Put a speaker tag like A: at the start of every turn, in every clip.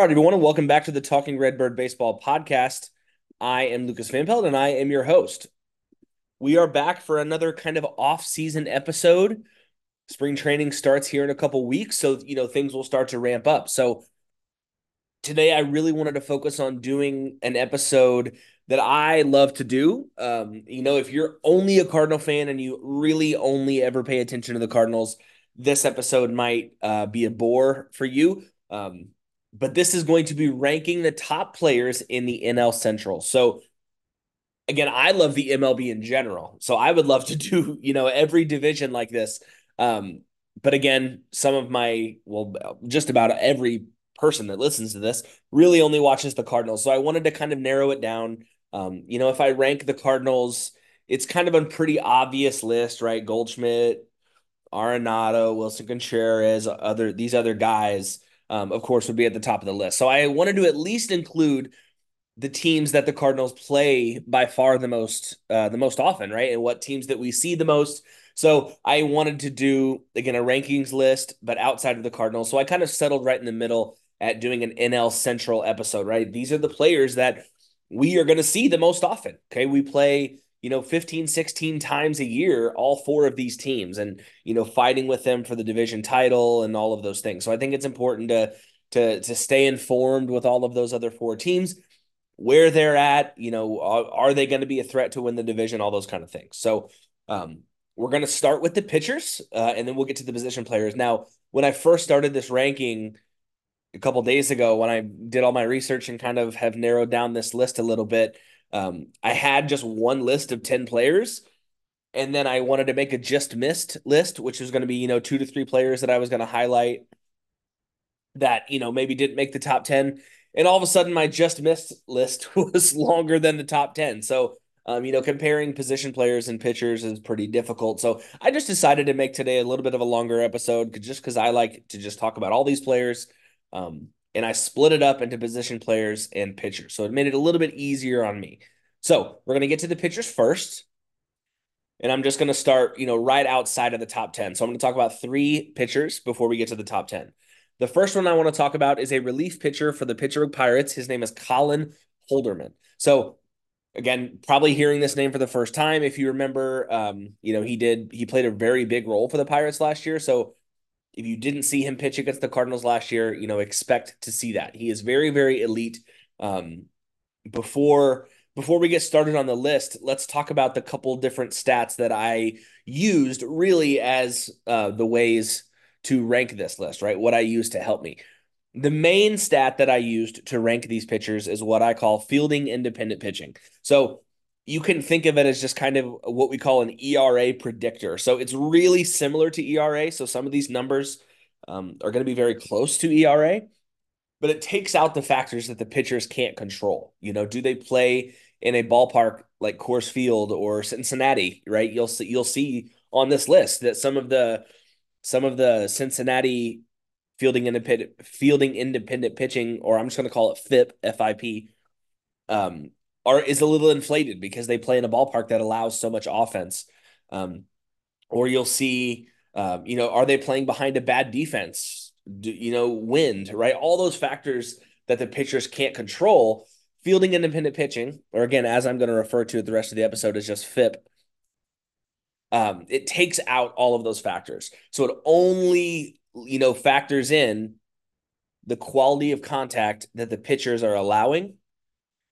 A: right, everyone, and welcome back to the Talking Redbird Baseball podcast. I am Lucas Van Pelt, and I am your host. We are back for another kind of off-season episode. Spring training starts here in a couple weeks, so you know things will start to ramp up. So today, I really wanted to focus on doing an episode that I love to do. Um, you know, if you're only a Cardinal fan and you really only ever pay attention to the Cardinals, this episode might uh, be a bore for you. Um, but this is going to be ranking the top players in the NL Central. So again, I love the MLB in general. So I would love to do, you know, every division like this. Um, but again, some of my, well, just about every person that listens to this really only watches the Cardinals. So I wanted to kind of narrow it down. Um, you know, if I rank the Cardinals, it's kind of a pretty obvious list, right? Goldschmidt, Arenado, Willson Contreras, other these other guys um, of course, would be at the top of the list. So I wanted to at least include the teams that the Cardinals play by far the most uh, the most often, right? And what teams that we see the most. So I wanted to do again a rankings list, but outside of the Cardinals. So I kind of settled right in the middle at doing an NL Central episode, right? These are the players that we are going to see the most often. Okay, we play you know 15 16 times a year all four of these teams and you know fighting with them for the division title and all of those things. So i think it's important to to to stay informed with all of those other four teams where they're at you know are, are they going to be a threat to win the division all those kind of things. So um, we're going to start with the pitchers uh, and then we'll get to the position players. Now when i first started this ranking a couple days ago when i did all my research and kind of have narrowed down this list a little bit um, I had just one list of 10 players, and then I wanted to make a just missed list, which was going to be, you know, two to three players that I was going to highlight that, you know, maybe didn't make the top 10. And all of a sudden, my just missed list was longer than the top 10. So, um, you know, comparing position players and pitchers is pretty difficult. So I just decided to make today a little bit of a longer episode just because I like to just talk about all these players. Um, and I split it up into position players and pitchers. So it made it a little bit easier on me. So we're going to get to the pitchers first. And I'm just going to start, you know, right outside of the top 10. So I'm going to talk about three pitchers before we get to the top 10. The first one I want to talk about is a relief pitcher for the Pittsburgh Pirates. His name is Colin Holderman. So again, probably hearing this name for the first time. If you remember, um, you know, he did he played a very big role for the Pirates last year. So if you didn't see him pitch against the Cardinals last year, you know, expect to see that. He is very, very elite. Um, before before we get started on the list, let's talk about the couple different stats that I used really as uh, the ways to rank this list, right? What I used to help me. The main stat that I used to rank these pitchers is what I call fielding independent pitching. So you can think of it as just kind of what we call an ERA predictor. So it's really similar to ERA. So some of these numbers um, are going to be very close to ERA, but it takes out the factors that the pitchers can't control. You know, do they play in a ballpark like Coors Field or Cincinnati? Right? You'll see. You'll see on this list that some of the some of the Cincinnati fielding independent fielding independent pitching, or I'm just going to call it FIP FIP. Um, are is a little inflated because they play in a ballpark that allows so much offense. Um, or you'll see, um, you know, are they playing behind a bad defense? Do, you know, wind, right? All those factors that the pitchers can't control. Fielding independent pitching, or again, as I'm going to refer to it the rest of the episode, is just FIP. Um, it takes out all of those factors. So it only, you know, factors in the quality of contact that the pitchers are allowing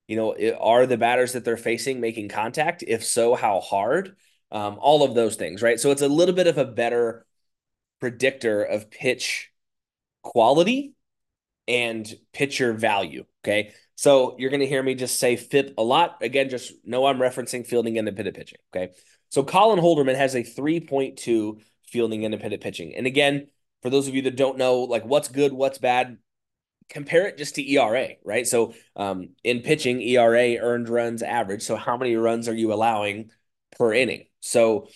A: you know, are the batters that they're facing making contact? If so, how hard? Um, all of those things, right? So it's a little bit of a better predictor of pitch quality and pitcher value. Okay. So you're going to hear me just say FIP a lot. Again, just know I'm referencing fielding independent pitching. Okay. So Colin Holderman has a 3.2 fielding independent pitching. And again, for those of you that don't know, like what's good, what's bad, compare it just to ERA, right? So um, in pitching, ERA earned runs average. So how many runs are you allowing per inning? So,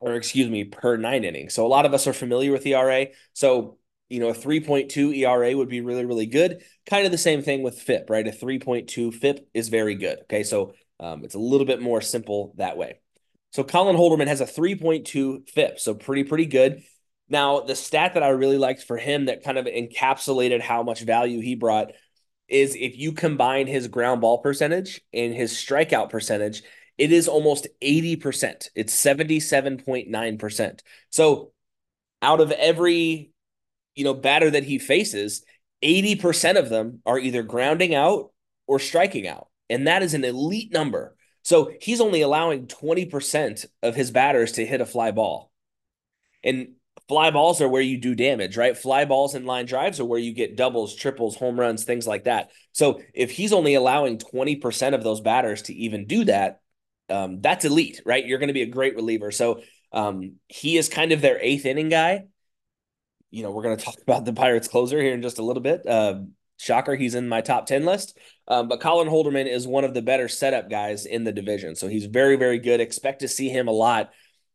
A: or excuse me, per nine innings. So a lot of us are familiar with ERA. So you know, a 3.2 ERA would be really, really good. Kind of the same thing with FIP, right? A 3.2 FIP is very good. Okay. So um, it's a little bit more simple that way. So Colin Holderman has a 3.2 FIP. So pretty, pretty good. Now, the stat that I really liked for him that kind of encapsulated how much value he brought is if you combine his ground ball percentage and his strikeout percentage, it is almost 80%. It's 77.9%. So out of every, you know, batter that he faces, 80% of them are either grounding out or striking out. And that is an elite number. So he's only allowing 20% of his batters to hit a fly ball. And fly balls are where you do damage, right? Fly balls and line drives are where you get doubles, triples, home runs, things like that. So if he's only allowing 20% of those batters to even do that, um, that's elite, right? You're going to be a great reliever. So um, he is kind of their eighth inning guy. You know, we're going to talk about the Pirates closer here in just a little bit. Uh, shocker, he's in my top 10 list. Um, but Colin Holderman is one of the better setup guys in the division. So he's very, very good. Expect to see him a lot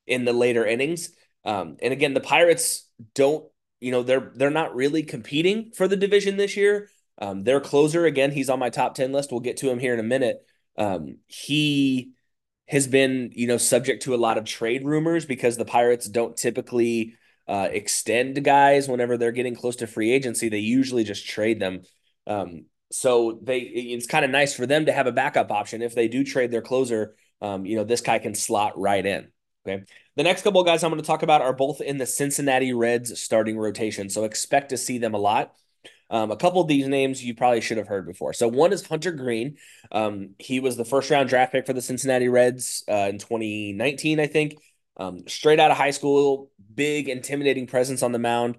A: in the later innings. Um, and again, the Pirates don't, you know, they're they're not really competing for the division this year. Um, their closer, again, he's on my top 10 list. We'll get to him here in a minute. Um, he has been, you know, subject to a lot of trade rumors because the Pirates don't typically uh, extend guys whenever they're getting close to free agency. They usually just trade them. Um, so they it's kind of nice for them to have a backup option if they do trade their closer. Um, you know, this guy can slot right in. Okay. The next couple of guys I'm going to talk about are both in the Cincinnati Reds starting rotation. So expect to see them a lot. Um, a couple of these names you probably should have heard before. So one is Hunter Greene. Um, he was the first round draft pick for the Cincinnati Reds uh, in 2019, I think. Um, straight out of high school, big, intimidating presence on the mound.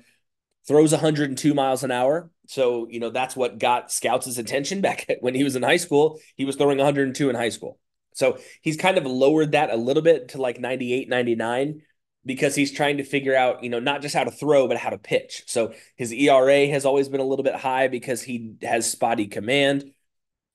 A: Throws 102 miles an hour. So, you know, that's what got scouts' attention back when he was in high school. He was throwing 102 in high school. So he's kind of lowered that a little bit to like 98, 99 because he's trying to figure out, you know, not just how to throw, but how to pitch. So his ERA has always been a little bit high because he has spotty command.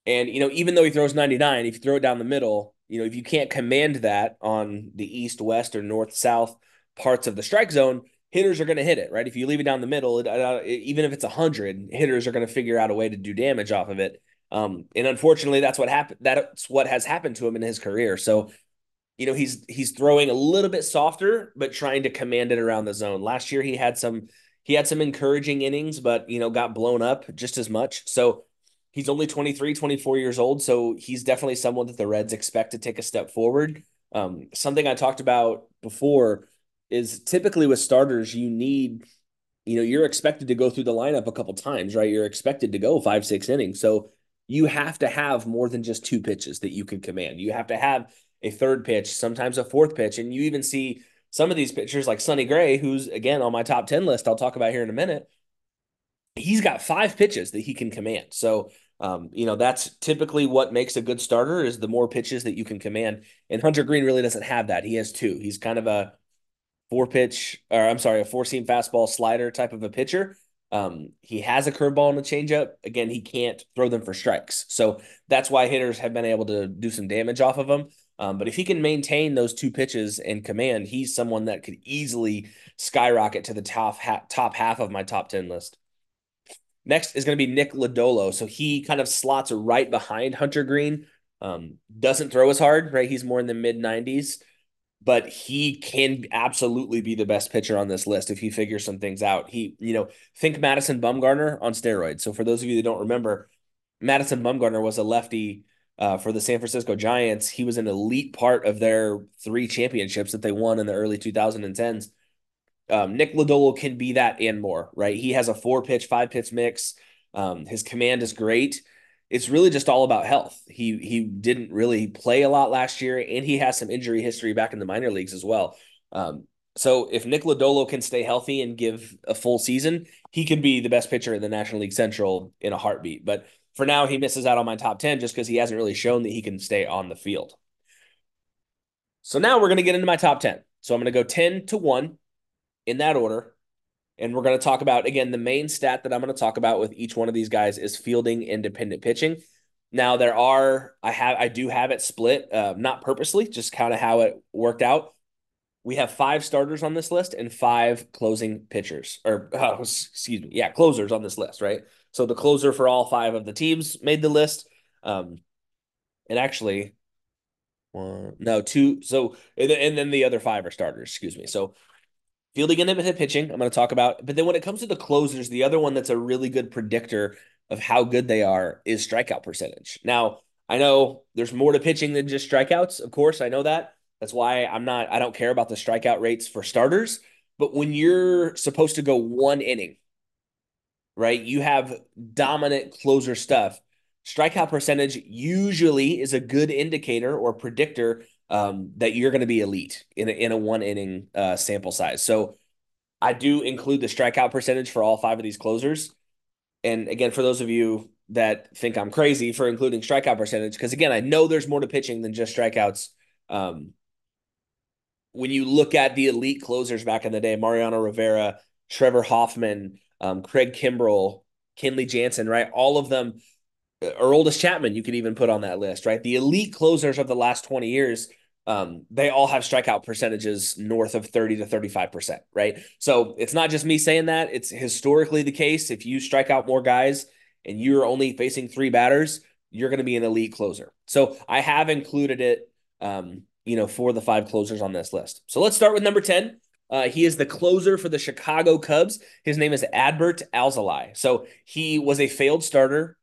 A: And, you know, even though he throws 99, if you throw it down the middle, you know, if you can't command that on the east, west, or north, south parts of the strike zone, hitters are going to hit it, right? If you leave it down the middle, it, uh, even if it's 100, hitters are going to figure out a way to do damage off of it. Um, and unfortunately, that's what happened. That's what has happened to him in his career. So, you know, he's he's throwing a little bit softer, but trying to command it around the zone. Last year, he had some he had some encouraging innings, but you know, got blown up just as much. So he's only 23, 24 years old. So he's definitely someone that the Reds expect to take a step forward. Um, something I talked about before is typically with starters, you need, you know, you're expected to go through the lineup a couple times, right? You're expected to go five, six innings. So you have to have more than just two pitches that you can command. You have to have a third pitch, sometimes a fourth pitch. And you even see some of these pitchers like Sonny Gray, who's again on my top 10 list, I'll talk about here in a minute. He's got five pitches that he can command. So, um, you know, that's typically what makes a good starter is the more pitches that you can command. And Hunter Greene really doesn't have that. He has two. He's kind of a four pitch, or I'm sorry, a four seam fastball slider type of a pitcher. Um, he has a curveball and a changeup. Again, he can't throw them for strikes. So that's why hitters have been able to do some damage off of him. Um, but if he can maintain those two pitches in command, he's someone that could easily skyrocket to the top, ha- top half of my top 10 list. Next is going to be Nick Lodolo. So he kind of slots right behind Hunter Greene. Um, doesn't throw as hard, right? He's more in the mid 90s but he can absolutely be the best pitcher on this list if he figures some things out. He, you know, think Madison Bumgarner on steroids. So for those of you that don't remember, Madison Bumgarner was a lefty uh, for the San Francisco Giants. He was an elite part of their three championships that they won in the early 2010s. Um, Nick Lodolo can be that and more, right? He has a four pitch, five pitch mix. Um, his command is great it's really just all about health. He he didn't really play a lot last year, and he has some injury history back in the minor leagues as well. Um, so if Nick Lodolo can stay healthy and give a full season, he could be the best pitcher in the National League Central in a heartbeat. But for now, he misses out on my top 10 just because he hasn't really shown that he can stay on the field. So now we're going to get into my top 10. So I'm going to go 10 to 1 in that order. And we're going to talk about, again, the main stat that I'm going to talk about with each one of these guys is fielding independent pitching. Now there are, I have, I do have it split, uh, not purposely, just kind of how it worked out. We have five starters on this list and five closing pitchers, or uh, excuse me, yeah, closers on this list, right? So the closer for all five of the teams made the list. Um, and actually, one, no, two. So and and then the other five are starters. Excuse me. So fielding independent pitching, I'm going to talk about. But then when it comes to the closers, the other one that's a really good predictor of how good they are is strikeout percentage. Now, I know there's more to pitching than just strikeouts. Of course, I know that. That's why I'm not, I don't care about the strikeout rates for starters. But when you're supposed to go one inning, right, you have dominant closer stuff. Strikeout percentage usually is a good indicator or predictor um, that you're going to be elite in a, in a one inning uh, sample size. So I do include the strikeout percentage for all five of these closers. And again, for those of you that think I'm crazy for including strikeout percentage, because again, I know there's more to pitching than just strikeouts. Um, when you look at the elite closers back in the day, Mariano Rivera, Trevor Hoffman, um, Craig Kimbrel, Kenley Jansen, right? All of them, Aroldis Chapman, you could even put on that list, right? The elite closers of the last 20 years um, they all have strikeout percentages north of 30 to 35%, right? So it's not just me saying that, it's historically the case. If you strike out more guys and you're only facing three batters, you're going to be an elite closer. So I have included it, um, you know, for the five closers on this list. So let's start with number 10. Uh, he is the closer for the Chicago Cubs. His name is Adbert Alzolay. So he was a failed starter,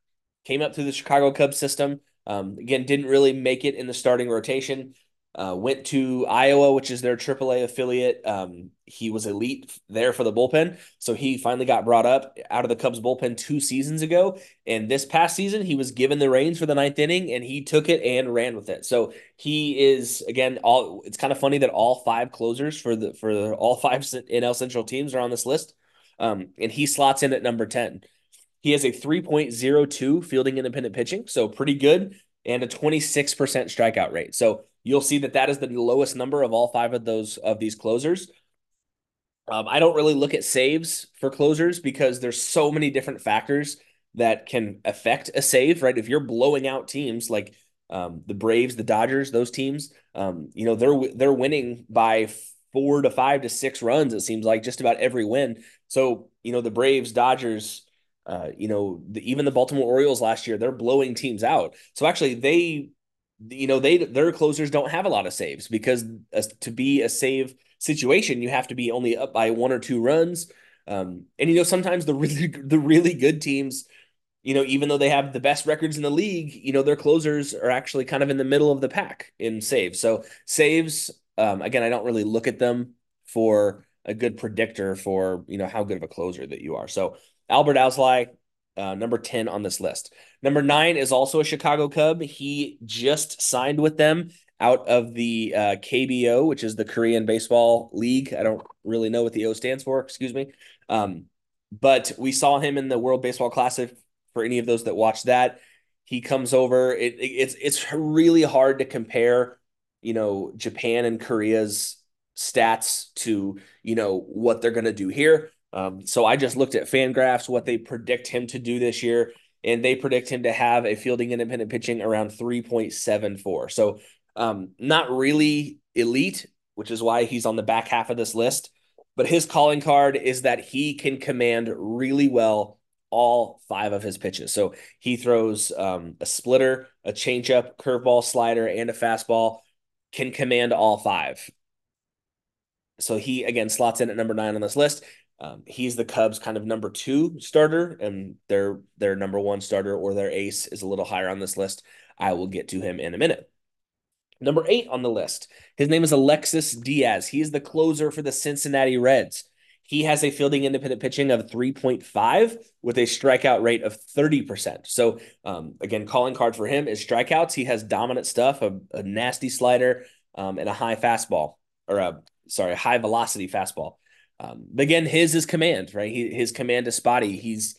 A: came up through the Chicago Cubs system. Um, again, didn't really make it in the starting rotation. Uh, went to Iowa, which is their AAA affiliate. Um, he was elite there for the bullpen. So he finally got brought up out of the Cubs bullpen two seasons ago. And this past season, he was given the reins for the ninth inning and he took it and ran with it. So he is, again, all it's kind of funny that all five closers for the for all five NL Central teams are on this list. Um, and he slots in at number 10. He has a 3.02 fielding independent pitching, so pretty good, and a 26% strikeout rate. So you'll see that that is the lowest number of all five of those of these closers. Um, I don't really look at saves for closers because there's so many different factors that can affect a save, right? If you're blowing out teams like um, the Braves, the Dodgers, those teams, um, you know, they're they're winning by four to five to six runs. It seems like just about every win. So you know, the Braves, Dodgers, uh, you know, the, even the Baltimore Orioles last year, they're blowing teams out. So actually, they you know they their closers don't have a lot of saves because to be a save situation you have to be only up by one or two runs. Um, and you know sometimes the really the really good teams you know even though they have the best records in the league you know their closers are actually kind of in the middle of the pack in saves. So saves um, again i don't really look at them for a good predictor for you know how good of a closer that you are. So Adbert Alzolay uh, number 10 on this list. Number nine is also a Chicago Cub. He just signed with them out of the uh, KBO, which is the Korean Baseball League. I don't really know what the O stands for, excuse me. Um, but we saw him in the World Baseball Classic for any of those that watched that. He comes over. It, it, it's it's really hard to compare, you know, Japan and Korea's stats to you know what they're going to do here um, so I just looked at Fangraphs, what they predict him to do this year, and they predict him to have a fielding independent pitching around 3.74. So um, not really elite, which is why he's on the back half of this list. But his calling card is that he can command really well all five of his pitches. So he throws um, a splitter, a changeup, curveball, slider, and a fastball, can command all five. So he again slots in at number nine on this list. Um, he's the Cubs' kind of number two starter, and their their number one starter or their ace is a little higher on this list. I will get to him in a minute. Number eight on the list, his name is Alexis Diaz. He is the closer for the Cincinnati Reds. He has a fielding independent pitching of 3.5 with a strikeout rate of 30%. So, um, again, calling card for him is strikeouts. He has dominant stuff, a, a nasty slider, um, and a high fastball, or a, sorry, high velocity fastball. Um, again, his is command, right? He, his command is spotty. He's,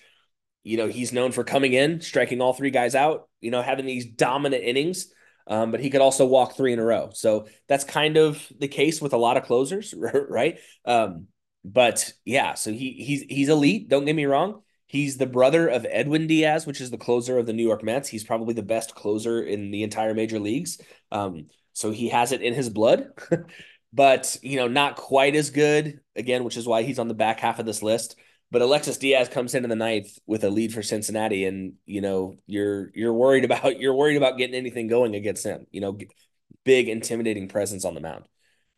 A: you know, he's known for coming in, striking all three guys out, you know, having these dominant innings. Um, but he could also walk three in a row. So that's kind of the case with a lot of closers, right? Um, but yeah, so he he's he's elite. Don't get me wrong. He's the brother of Edwin Diaz, which is the closer of the New York Mets. He's probably the best closer in the entire major leagues. Um, so he has it in his blood. but you know, not quite as good again, which is why he's on the back half of this list. But Alexis Diaz comes into the ninth with a lead for Cincinnati, and you know you're you're worried about you're worried about getting anything going against him. You know, big intimidating presence on the mound.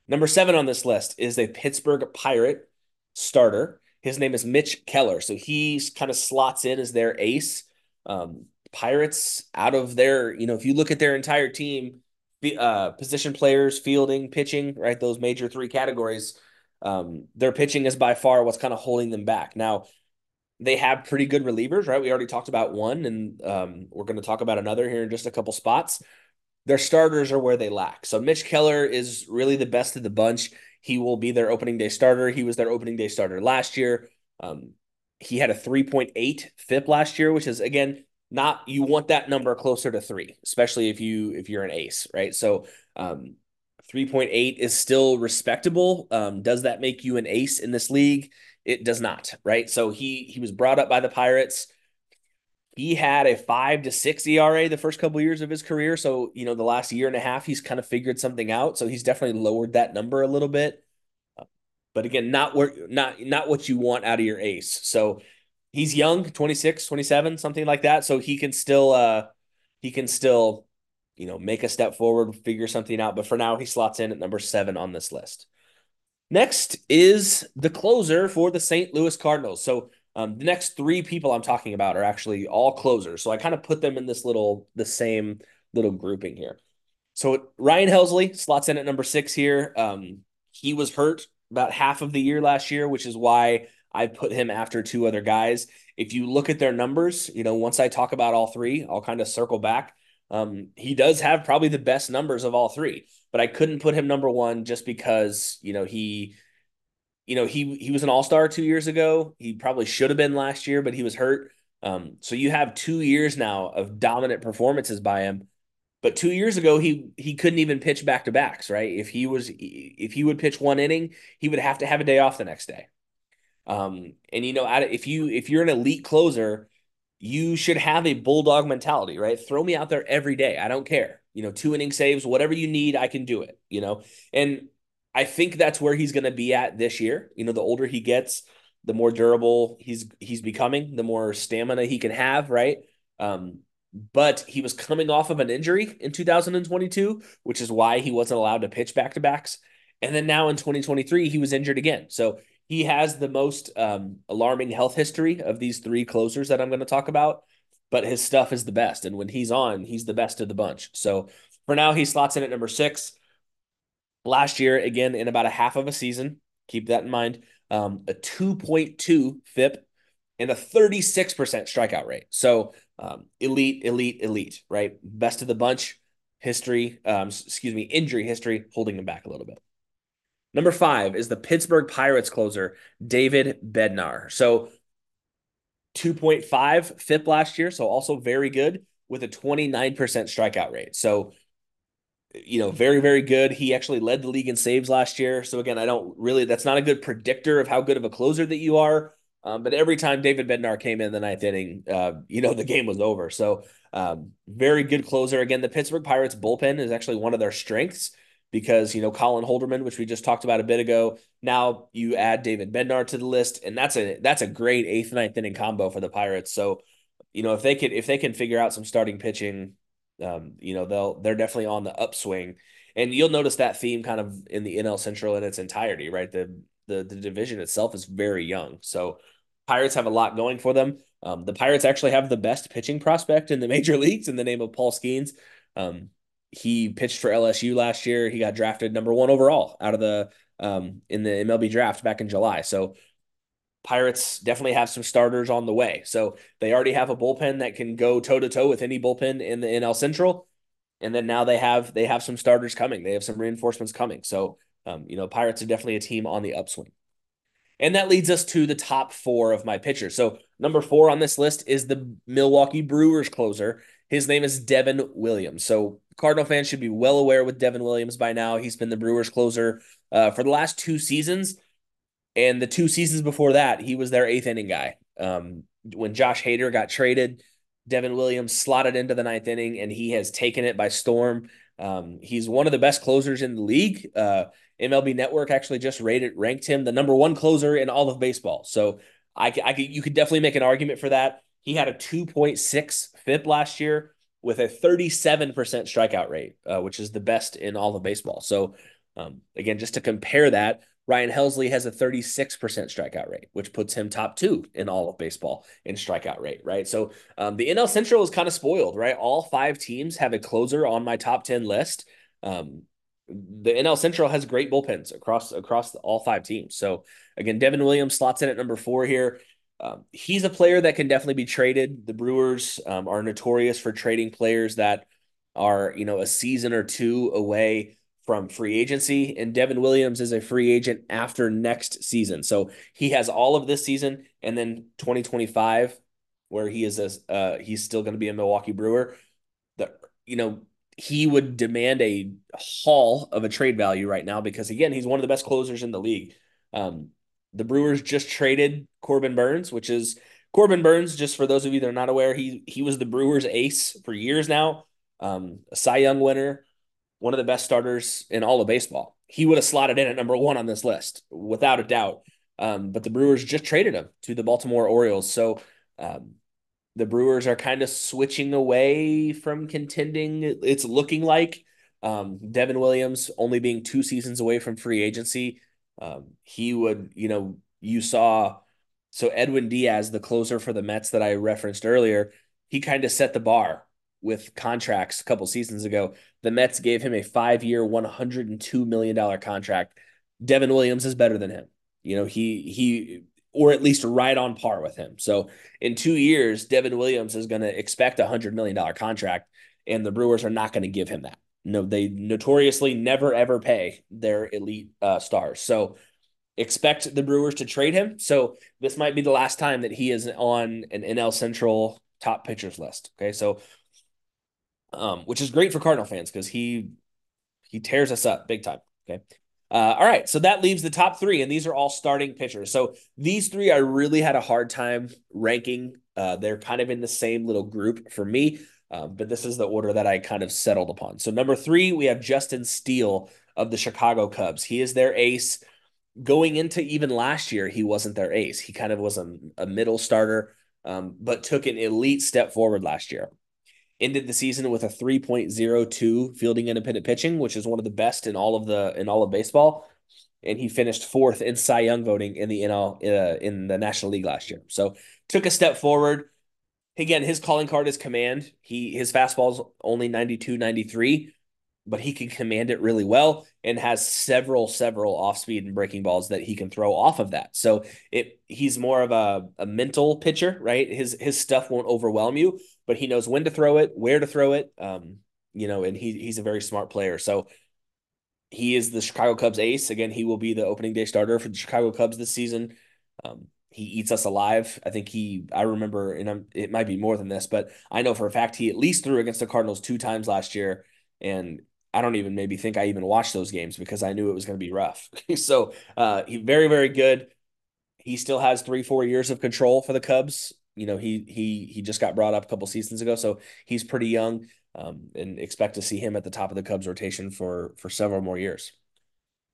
A: Number seven on this list is a Pittsburgh Pirate starter. His name is Mitch Keller. So he kind of slots in as their ace. Um, Pirates out of their, you know, if you look at their entire team, uh, position players, fielding, pitching, right? Those major three categories. Um, their pitching is by far what's kind of holding them back. Now, they have pretty good relievers, right? We already talked about one, and um, we're going to talk about another here in just a couple spots. Their starters are where they lack. So Mitch Keller is really the best of the bunch. He will be their opening day starter. He was their opening day starter last year. Um, he had a 3.8 FIP last year, which is again not you want that number closer to three, especially if you if you're an ace, right? So um, 3.8 is still respectable. Um, does that make you an ace in this league? It does not, right? So he he was brought up by the Pirates. He had a five to six ERA the first couple of years of his career. So, you know, the last year and a half, he's kind of figured something out. So he's definitely lowered that number a little bit. But again, not where not not what you want out of your ace. So he's young, 26, 27, something like that. So he can still uh he can still, you know, make a step forward, figure something out. But for now, he slots in at number seven on this list. Next is the closer for the St. Louis Cardinals. So um, the next three people I'm talking about are actually all closers. So I kind of put them in this little, the same little grouping here. So Ryan Helsley slots in at number six here. Um, he was hurt about half of the year last year, which is why I put him after two other guys. If you look at their numbers, you know, once I talk about all three, I'll kind of circle back. Um, he does have probably the best numbers of all three, but I couldn't put him number one just because, you know, he you know, he he was an all-star two years ago. He probably should have been last year, but he was hurt. Um, so you have two years now of dominant performances by him. But two years ago, he he couldn't even pitch back to backs, right? If he was if he would pitch one inning, he would have to have a day off the next day. Um, and you know, if you if you're an elite closer, you should have a bulldog mentality, right? Throw me out there every day. I don't care. You know, two inning saves, whatever you need, I can do it. You know, and I think that's where he's going to be at this year. You know, the older he gets, the more durable he's he's becoming, the more stamina he can have, right? Um, but he was coming off of an injury in 2022, which is why he wasn't allowed to pitch back to backs. And then now in 2023, he was injured again. So he has the most um, alarming health history of these three closers that I'm going to talk about. But his stuff is the best, and when he's on, he's the best of the bunch. So for now, he slots in at number six. Last year, again, in about a half of a season, keep that in mind, um, a 2.2 FIP and a 36% strikeout rate. So um, elite, elite, elite, right? Best of the bunch history, um, excuse me, injury history holding him back a little bit. Number five is the Pittsburgh Pirates closer, David Bednar. So 2.5 FIP last year, so also very good with a 29% strikeout rate. So you know, very, very good. He actually led the league in saves last year. So again, I don't really, that's not a good predictor of how good of a closer that you are. Um, but every time David Bednar came in the ninth inning, uh, you know, the game was over. So um, very good closer. Again, the Pittsburgh Pirates bullpen is actually one of their strengths because, you know, Colin Holderman, which we just talked about a bit ago, now you add David Bednar to the list. And that's a, that's a great eighth, ninth inning combo for the Pirates. So, you know, if they could, if they can figure out some starting pitching, um, you know, they'll they're definitely on the upswing, and you'll notice that theme kind of in the NL Central in its entirety, right? The the the division itself is very young, so Pirates have a lot going for them. Um, the Pirates actually have the best pitching prospect in the major leagues in the name of Paul Skenes. Um, he pitched for LSU last year. He got drafted number one overall out of the um, in the MLB draft back in July. So Pirates definitely have some starters on the way. So they already have a bullpen that can go toe to toe with any bullpen in the NL Central. And then now they have they have some starters coming. They have some reinforcements coming. So um, you know, Pirates are definitely a team on the upswing. And that leads us to the top four of my pitchers. So number four on this list is the Milwaukee Brewers closer. His name is Devin Williams. So Cardinal fans should be well aware with Devin Williams by now. He's been the Brewers closer uh, for the last two seasons. And the two seasons before that, he was their eighth inning guy. Um, when Josh Hader got traded, Devin Williams slotted into the ninth inning, and he has taken it by storm. Um, he's one of the best closers in the league. Uh, MLB Network actually just rated ranked him the number one closer in all of baseball. So I, I you could definitely make an argument for that. He had a 2.6 FIP last year with a 37% strikeout rate, uh, which is the best in all of baseball. So Um, again, just to compare that, Ryan Helsley has a 36% strikeout rate, which puts him top two in all of baseball in strikeout rate, right? So um, the NL Central is kind of spoiled, right? All five teams have a closer on my top 10 list. Um, the NL Central has great bullpens across across all five teams. So again, Devin Williams slots in at number four here. Um, he's a player that can definitely be traded. The Brewers um, are notorious for trading players that are you know a season or two away from free agency, and Devin Williams is a free agent after next season. So he has all of this season, and then 2025, where he is a uh, he's still going to be a Milwaukee Brewer. The you know he would demand a haul of a trade value right now because again he's one of the best closers in the league. Um, the Brewers just traded Corbin Burnes, which is Corbin Burnes. Just for those of you that are not aware, he he was the Brewers' ace for years now. Um, a Cy Young winner, one of the best starters in all of baseball. He would have slotted in at number one on this list without a doubt. Um, but the Brewers just traded him to the Baltimore Orioles. So um, the Brewers are kind of switching away from contending. It's looking like um, Devin Williams only being two seasons away from free agency. Um, he would, you know, you saw so Edwin Diaz, the closer for the Mets that I referenced earlier, he kind of set the bar with contracts a couple seasons ago. The Mets gave him a five year, $102 million contract. Devin Williams is better than him. You know, he, he, or at least right on par with him. So in two years, Devin Williams is going to expect a $100 million contract, and the Brewers are not going to give him that. No, they notoriously never ever pay their elite uh, stars. So expect the Brewers to trade him. So this might be the last time that he is on an NL Central top pitchers list. Okay, so um, which is great for Cardinal fans because he he tears us up big time. Okay. Uh, all right, so that leaves the top three, and these are all starting pitchers. So these three, I really had a hard time ranking. Uh, they're kind of in the same little group for me, um, but this is the order that I kind of settled upon. So number three, we have Justin Steele of the Chicago Cubs. He is their ace. Going into even last year, he wasn't their ace. He kind of was a, a middle starter, um, but took an elite step forward last year ended the season with a 3.02 fielding independent pitching, which is one of the best in all of the in all of baseball. And he finished fourth in Cy Young voting in the NL uh, in the National League last year. So took a step forward. Again, his calling card is command. He his fastball's only 92, 93 but he can command it really well and has several several off speed and breaking balls that he can throw off of that. So it he's more of a, a mental pitcher right? His his stuff won't overwhelm you but he knows when to throw it where to throw it um you know and he he's a very smart player. So he is the chicago cubs ace. Again he will be the opening day starter for the chicago cubs this season. Um he eats us alive. I think he, I remember, and I'm, it might be more than this, but I know for a fact he at least threw against the Cardinals two times last year. And I don't even maybe think I even watched those games because I knew it was going to be rough. so uh, he very very good. He still has three four years of control for the Cubs. You know he he he just got brought up a couple seasons ago, so he's pretty young. Um, and expect to see him at the top of the Cubs rotation for for several more years.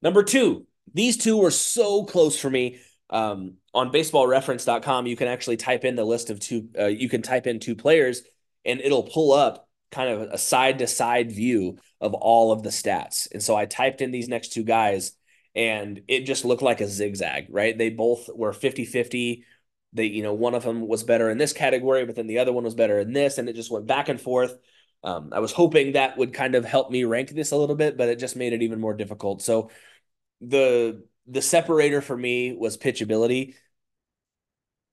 A: Number two, these two were so close for me. Um, on baseballreference.com, you can actually type in the list of two, uh, you can type in two players and it'll pull up kind of a side to side view of all of the stats. And so I typed in these next two guys and it just looked like a zigzag, right? They both were 50 50. They, you know, one of them was better in this category, but then the other one was better in this. And it just went back and forth. Um, I was hoping that would kind of help me rank this a little bit, but it just made it even more difficult. So the the separator for me was pitchability.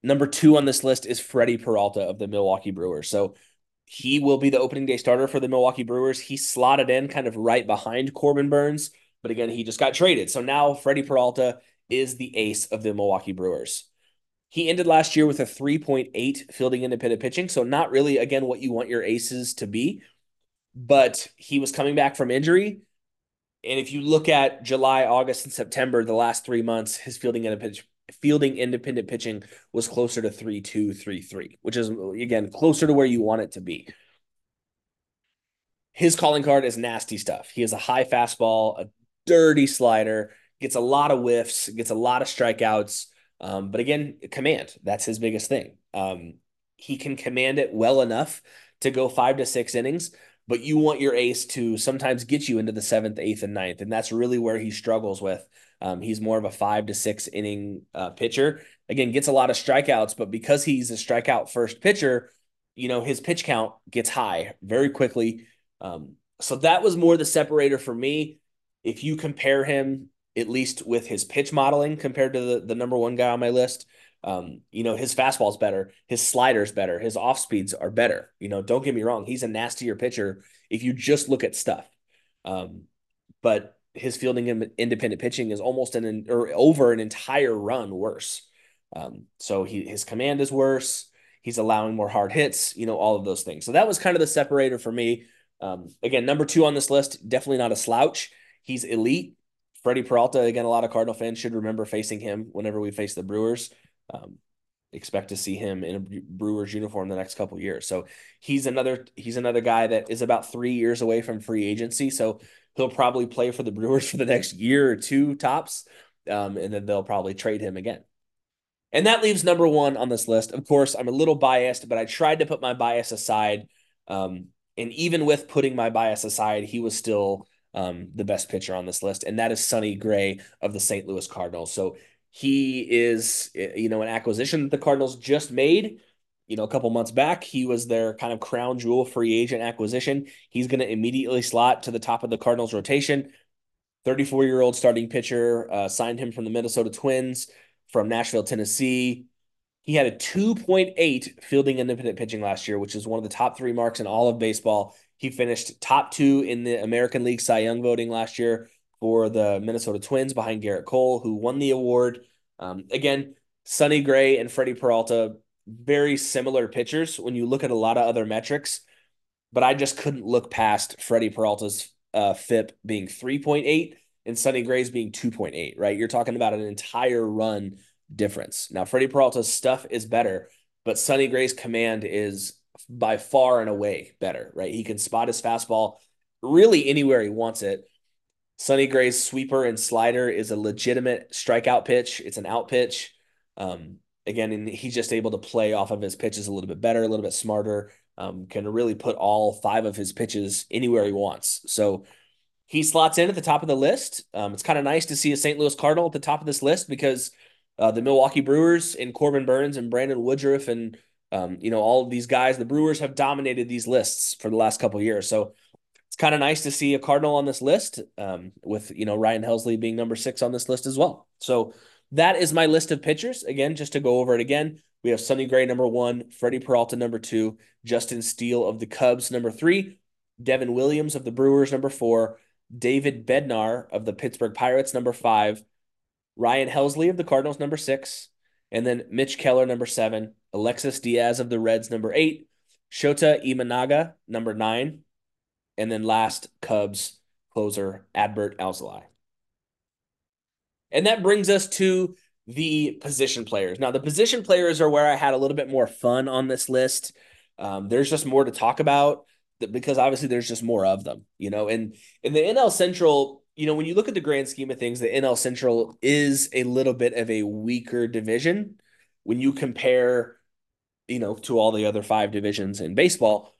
A: Number two on this list is Freddie Peralta of the Milwaukee Brewers. So he will be the opening day starter for the Milwaukee Brewers. He slotted in kind of right behind Corbin Burnes, but again, he just got traded. So now Freddie Peralta is the ace of the Milwaukee Brewers. He ended last year with a 3.8 fielding independent pitching. So, not really, again, what you want your aces to be, but he was coming back from injury. And if you look at July, August, and September, the last three months, his fielding independent fielding independent pitching was closer to 3 2, 3 3, which is, again, closer to where you want it to be. His calling card is nasty stuff. He has a high fastball, a dirty slider, gets a lot of whiffs, gets a lot of strikeouts. Um, but again, command, that's his biggest thing. Um, he can command it well enough to go five to six innings, but you want your ace to sometimes get you into the seventh, eighth, and ninth. And that's really where he struggles with. Um, he's more of a five to six inning uh, pitcher. Again, gets a lot of strikeouts, but because he's a strikeout first pitcher, you know, his pitch count gets high very quickly. Um, so that was more the separator for me. If you compare him, at least with his pitch modeling compared to the, the number one guy on my list, um, you know, his fastball's better, his slider's better, his off speeds are better. You know, don't get me wrong, he's a nastier pitcher if you just look at stuff. Um, but his fielding and independent pitching is almost an or over an entire run worse. Um, so he his command is worse. He's allowing more hard hits, you know, all of those things. So that was kind of the separator for me. Um, again, number two on this list, definitely not a slouch. He's elite. Freddie Peralta, again, a lot of Cardinal fans should remember facing him whenever we face the Brewers. Um, expect to see him in a Brewers uniform the next couple years. So he's another he's another guy that is about three years away from free agency. So he'll probably play for the Brewers for the next year or two tops, um, and then they'll probably trade him again. And that leaves number one on this list. Of course, I'm a little biased, but I tried to put my bias aside. Um, and even with putting my bias aside, he was still um, the best pitcher on this list, and that is Sonny Gray of the St. Louis Cardinals. So he is, eh, you know, an acquisition that the Cardinals just made. You know, a couple months back, he was their kind of crown jewel free agent acquisition. He's going to immediately slot to the top of the Cardinals rotation. 34 year old starting pitcher uh, signed him from the Minnesota Twins from Nashville, Tennessee. He had a 2.8 fielding independent pitching last year, which is one of the top three marks in all of baseball. He finished top two in the American League Cy Young voting last year for the Minnesota Twins behind Gerrit Cole, who won the award. Um, again, Sonny Gray and Freddie Peralta, very similar pitchers when you look at a lot of other metrics, but I just couldn't look past Freddie Peralta's uh, FIP being 3.8 and Sonny Gray's being 2.8, right? You're talking about an entire run difference. Now, Freddie Peralta's stuff is better, but Sonny Gray's command is by far and away better, right? He can spot his fastball really anywhere he wants it. Sonny Gray's sweeper and slider is a legitimate strikeout pitch. It's an out pitch. Um, again, and he's just able to play off of his pitches a little bit better, a little bit smarter. Um, can really put all five of his pitches anywhere he wants. So he slots in at the top of the list. Um, it's kind of nice to see a St. Louis Cardinal at the top of this list because uh, the Milwaukee Brewers and Corbin Burnes and Brandon Woodruff and um, you know all of these guys, the Brewers have dominated these lists for the last couple years. So it's kind of nice to see a Cardinal on this list, um, with you know Ryan Helsley being number six on this list as well. So that is my list of pitchers. Again, just to go over it again, we have Sonny Gray number one, Freddie Peralta number two, Justin Steele of the Cubs number three, Devin Williams of the Brewers number four, David Bednar of the Pittsburgh Pirates number five, Ryan Helsley of the Cardinals number six, and then Mitch Keller number seven, Alexis Diaz of the Reds number eight, Shota Imanaga number nine, and then last, Cubs closer Adbert Alzolay. And that brings us to the position players. Now, the position players are where I had a little bit more fun on this list. Um, there's just more to talk about because obviously there's just more of them, you know. And in the NL Central, you know, when you look at the grand scheme of things, the NL Central is a little bit of a weaker division when you compare, you know, to all the other five divisions in baseball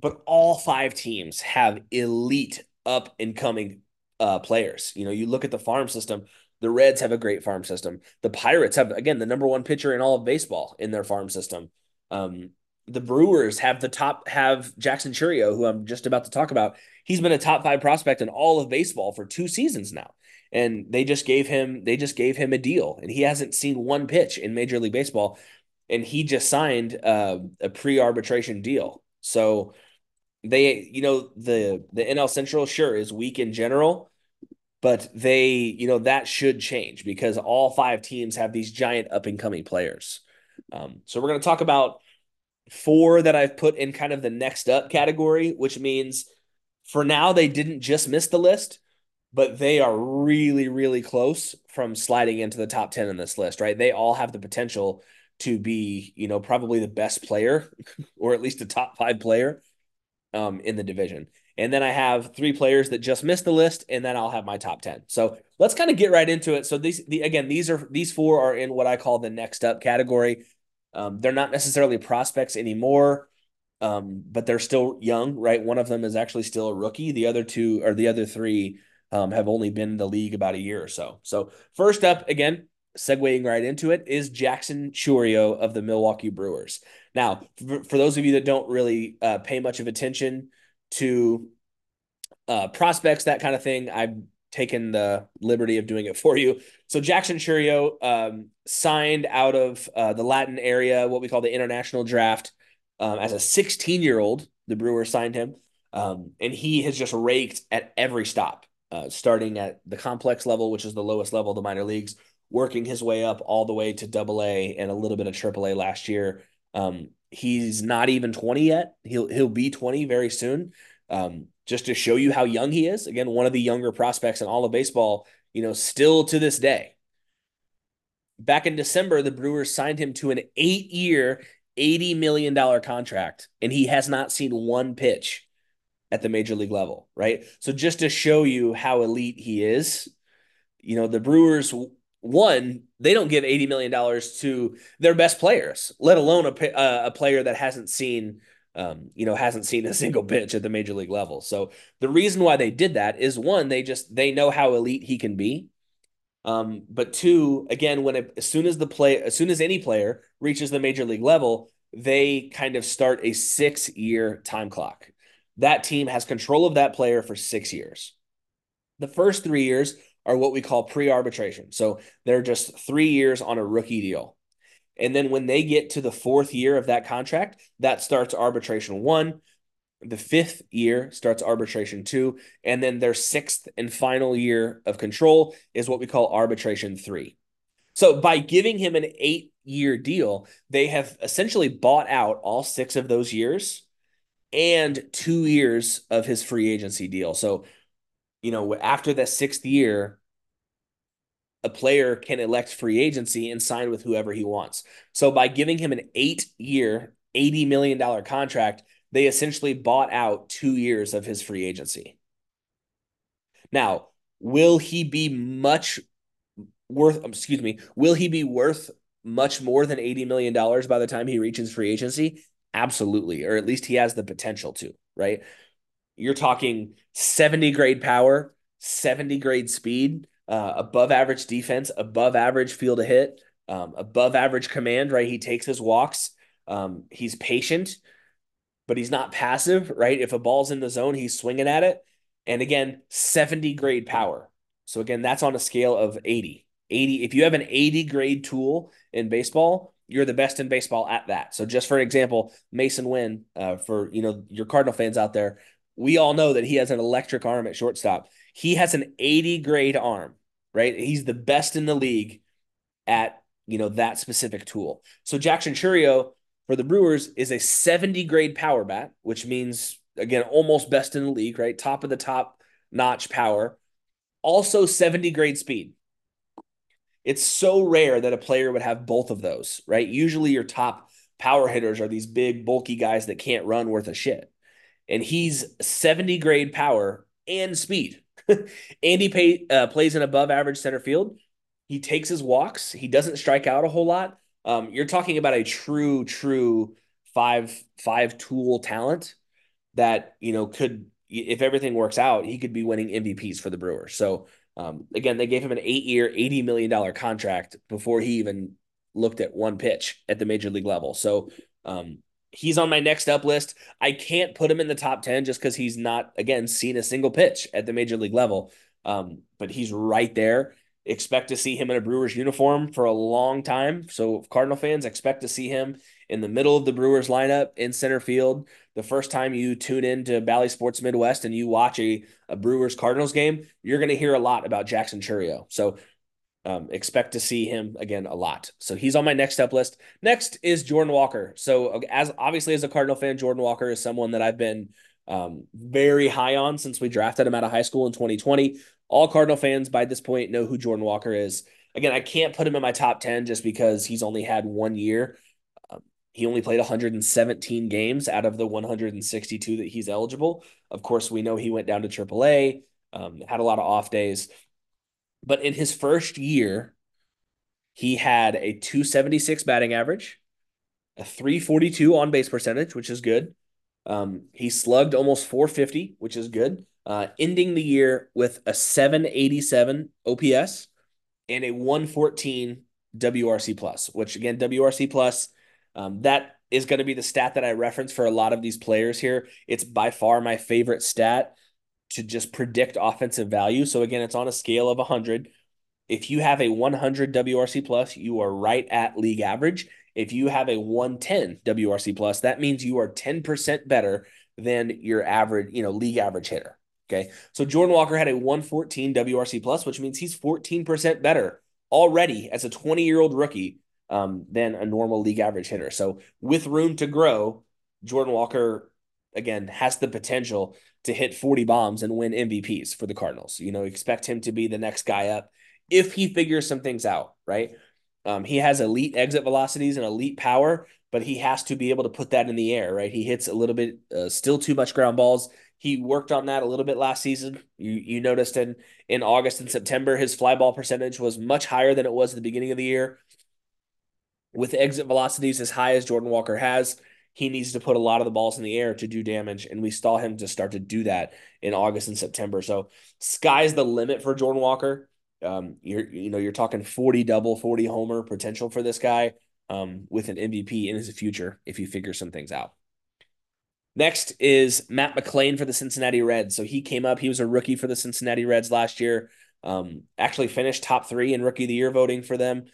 A: but all five teams have elite up and coming uh, players. You know, you look at the farm system. The Reds have a great farm system. The Pirates have again the number one pitcher in all of baseball in their farm system. Um, the Brewers have the top have Jackson Chourio, who I'm just about to talk about. He's been a top five prospect in all of baseball for two seasons now, and they just gave him they just gave him a deal, and he hasn't seen one pitch in Major League Baseball, and he just signed uh, a pre arbitration deal. So they you know the the NL Central sure is weak in general, but they you know that should change because all five teams have these giant up and coming players. Um, so we're going to talk about four that I've put in kind of the next up category, which means for now they didn't just miss the list, but they are really really close from sliding into the top 10 in this list, right? They all have the potential to be, you know, probably the best player or at least a top 5 player um, in the division. And then I have three players that just missed the list, and then I'll have my top 10. So let's kind of get right into it. So these the, again, these are these four are in what I call the next up category. Um, they're not necessarily prospects anymore. um, but they're still young, right? One of them is actually still a rookie. The other two or the other three um, have only been in the league about a year or so. So first up, again, segueing right into it, is Jackson Chourio of the Milwaukee Brewers. Now, for, for those of you that don't really uh, pay much of attention to uh, prospects, that kind of thing, I've taken the liberty of doing it for you. So Jackson Chourio um, signed out of uh, the Latin area, what we call the international draft, um, as a 16 year old. The Brewers signed him, um, and he has just raked at every stop, uh, starting at the complex level, which is the lowest level of the minor leagues, working his way up all the way to Double A and a little bit of Triple A last year. Um, he's not even 20 yet. He'll he'll be 20 very soon. Um, just to show you how young he is. Again, one of the younger prospects in all of baseball, you know, still to this day. Back in December, the Brewers signed him to an eight year, $80 million contract, and he has not seen one pitch at the major league level, right? So just to show you how elite he is, you know, the Brewers one, they don't give $80 million to their best players, let alone a, a player that hasn't seen, um, you know, hasn't seen a single pitch at the major league level. So the reason why they did that is one, they just, they know how elite he can be. Um, but two, again, when it, as soon as the play, as soon as any player reaches the major league level, they kind of start a six year time clock. That team has control of that player for six years. The first three years are what we call pre arbitration. So they're just three years on a rookie deal. And then when they get to the fourth year of that contract, that starts arbitration one. The fifth year starts arbitration two. And then their sixth and final year of control is what we call arbitration three. So by giving him an eight year deal, they have essentially bought out all six of those years and two years of his free agency deal. So you know, after the sixth year, a player can elect free agency and sign with whoever he wants. So by giving him an eight year, $80 million contract, they essentially bought out two years of his free agency. Now, will he be much worth, um, excuse me, will he be worth much more than $80 million by the time he reaches free agency? Absolutely. Or at least he has the potential to, right? You're talking 70 grade power, 70 grade speed, uh, above average defense, above average field to hit, um, above average command, right? He takes his walks. Um, he's patient, but he's not passive, right? If a ball's in the zone, he's swinging at it. And again, 70 grade power. So again, that's on a scale of 80. 80. If you have an 80 grade tool in baseball, you're the best in baseball at that. So just for an example, Masyn Winn, uh, for you know your Cardinal fans out there, we all know that he has an electric arm at shortstop. He has an 80 grade arm, right? He's the best in the league at, you know, that specific tool. So Jackson Chourio for the Brewers is a 70 grade power bat, which means again almost best in the league, right? Top of the top notch power. Also 70 grade speed. It's so rare that a player would have both of those, right? Usually your top power hitters are these big bulky guys that can't run worth a shit and he's 70 grade power and speed. Andy pay, uh, plays an above average center field. He takes his walks. He doesn't strike out a whole lot. Um, you're talking about a true, true five five tool talent that you know could, if everything works out, he could be winning MVPs for the Brewers. So um, again, they gave him an eight year, eighty million dollar contract before he even looked at one pitch at the major league level. So um, he's on my next up list. I can't put him in the top 10 just because he's not, again, seen a single pitch at the major league level. Um, but he's right there. Expect to see him in a Brewers uniform for a long time. So, Cardinal fans expect to see him in the middle of the Brewers lineup in center field. The first time you tune in to Bally Sports Midwest and you watch a, a Brewers Cardinals game, you're going to hear a lot about Jackson Chourio. So, um, expect to see him again a lot. So he's on my next step list. Next is Jordan Walker. So as obviously as a Cardinal fan, Jordan Walker is someone that I've been um, very high on since we drafted him out of high school in 2020. All Cardinal fans by this point know who Jordan Walker is. Again, I can't put him in my top 10 just because he's only had one year. Um, he only played 117 games out of the 162 that he's eligible. Of course, we know he went down to AAA, um, had a lot of off days. But in his first year, he had a 276 batting average, a 342 on base percentage, which is good, Um, he slugged almost 450, which is good. Uh, ending the year with a 787 OPS and a 114 WRC plus, which again, WRC plus, um, that is going to be the stat that I reference for a lot of these players here. It's by far my favorite stat to just predict offensive value. So again, it's on a scale of 100. If you have a 100 WRC plus, you are right at league average. If you have a 110 WRC plus, that means you are 10% better than your average, you know, league average hitter. Okay. So Jordan Walker had a 114 WRC plus, which means he's 14% better already as a 20 year old rookie um, than a normal league average hitter. So with room to grow, Jordan Walker again has the potential to hit 40 bombs and win MVPs for the Cardinals. You know, expect him to be the next guy up if he figures some things out, right? Um, he has elite exit velocities and elite power, but he has to be able to put that in the air, right? He hits a little bit, uh, still too much ground balls. He worked on that a little bit last season. You you noticed in in August and September, his fly ball percentage was much higher than it was at the beginning of the year. With exit velocities as high as Jordan Walker has, he needs to put a lot of the balls in the air to do damage, and we saw him to start to do that in August and September. So sky's the limit for Jordan Walker. Um, you're you know you're talking 40 double, 40 homer potential for this guy um, with an MVP in his future if you figure some things out. Next is Matt McLain for the Cincinnati Reds. So he came up. He was a rookie for the Cincinnati Reds last year. Um, actually finished top three in rookie of the year voting for them.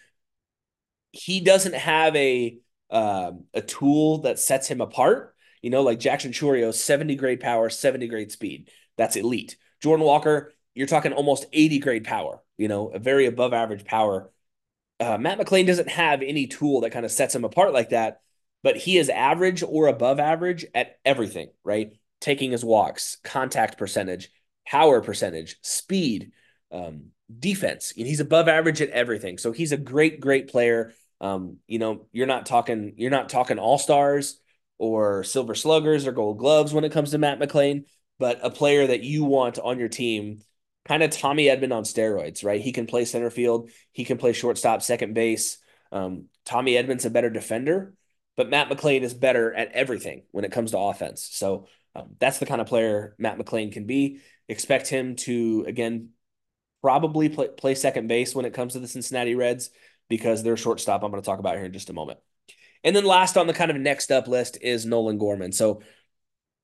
A: He doesn't have a uh, a tool that sets him apart. You know, like Jackson Chourio, 70 grade power, 70 grade speed. That's elite. Jordan Walker, you're talking almost 80 grade power, you know, a very above average power. Uh, Matt McLain doesn't have any tool that kind of sets him apart like that, but he is average or above average at everything, right? Taking his walks, contact percentage, power percentage, speed, um, defense. He's above average at everything. So he's a great, great player. Um, you know, you're not talking you're not talking all stars or silver sluggers or gold gloves when it comes to Matt McLain, but a player that you want on your team, kind of Tommy Edman on steroids, right? He can play center field, he can play shortstop, second base. Um, Tommy Edman's a better defender, but Matt McLain is better at everything when it comes to offense. So um, that's the kind of player Matt McLain can be. Expect him to again probably play, play second base when it comes to the Cincinnati Reds because their shortstop I'm going to talk about here in just a moment. And then last on the kind of next up list is Nolan Gorman. So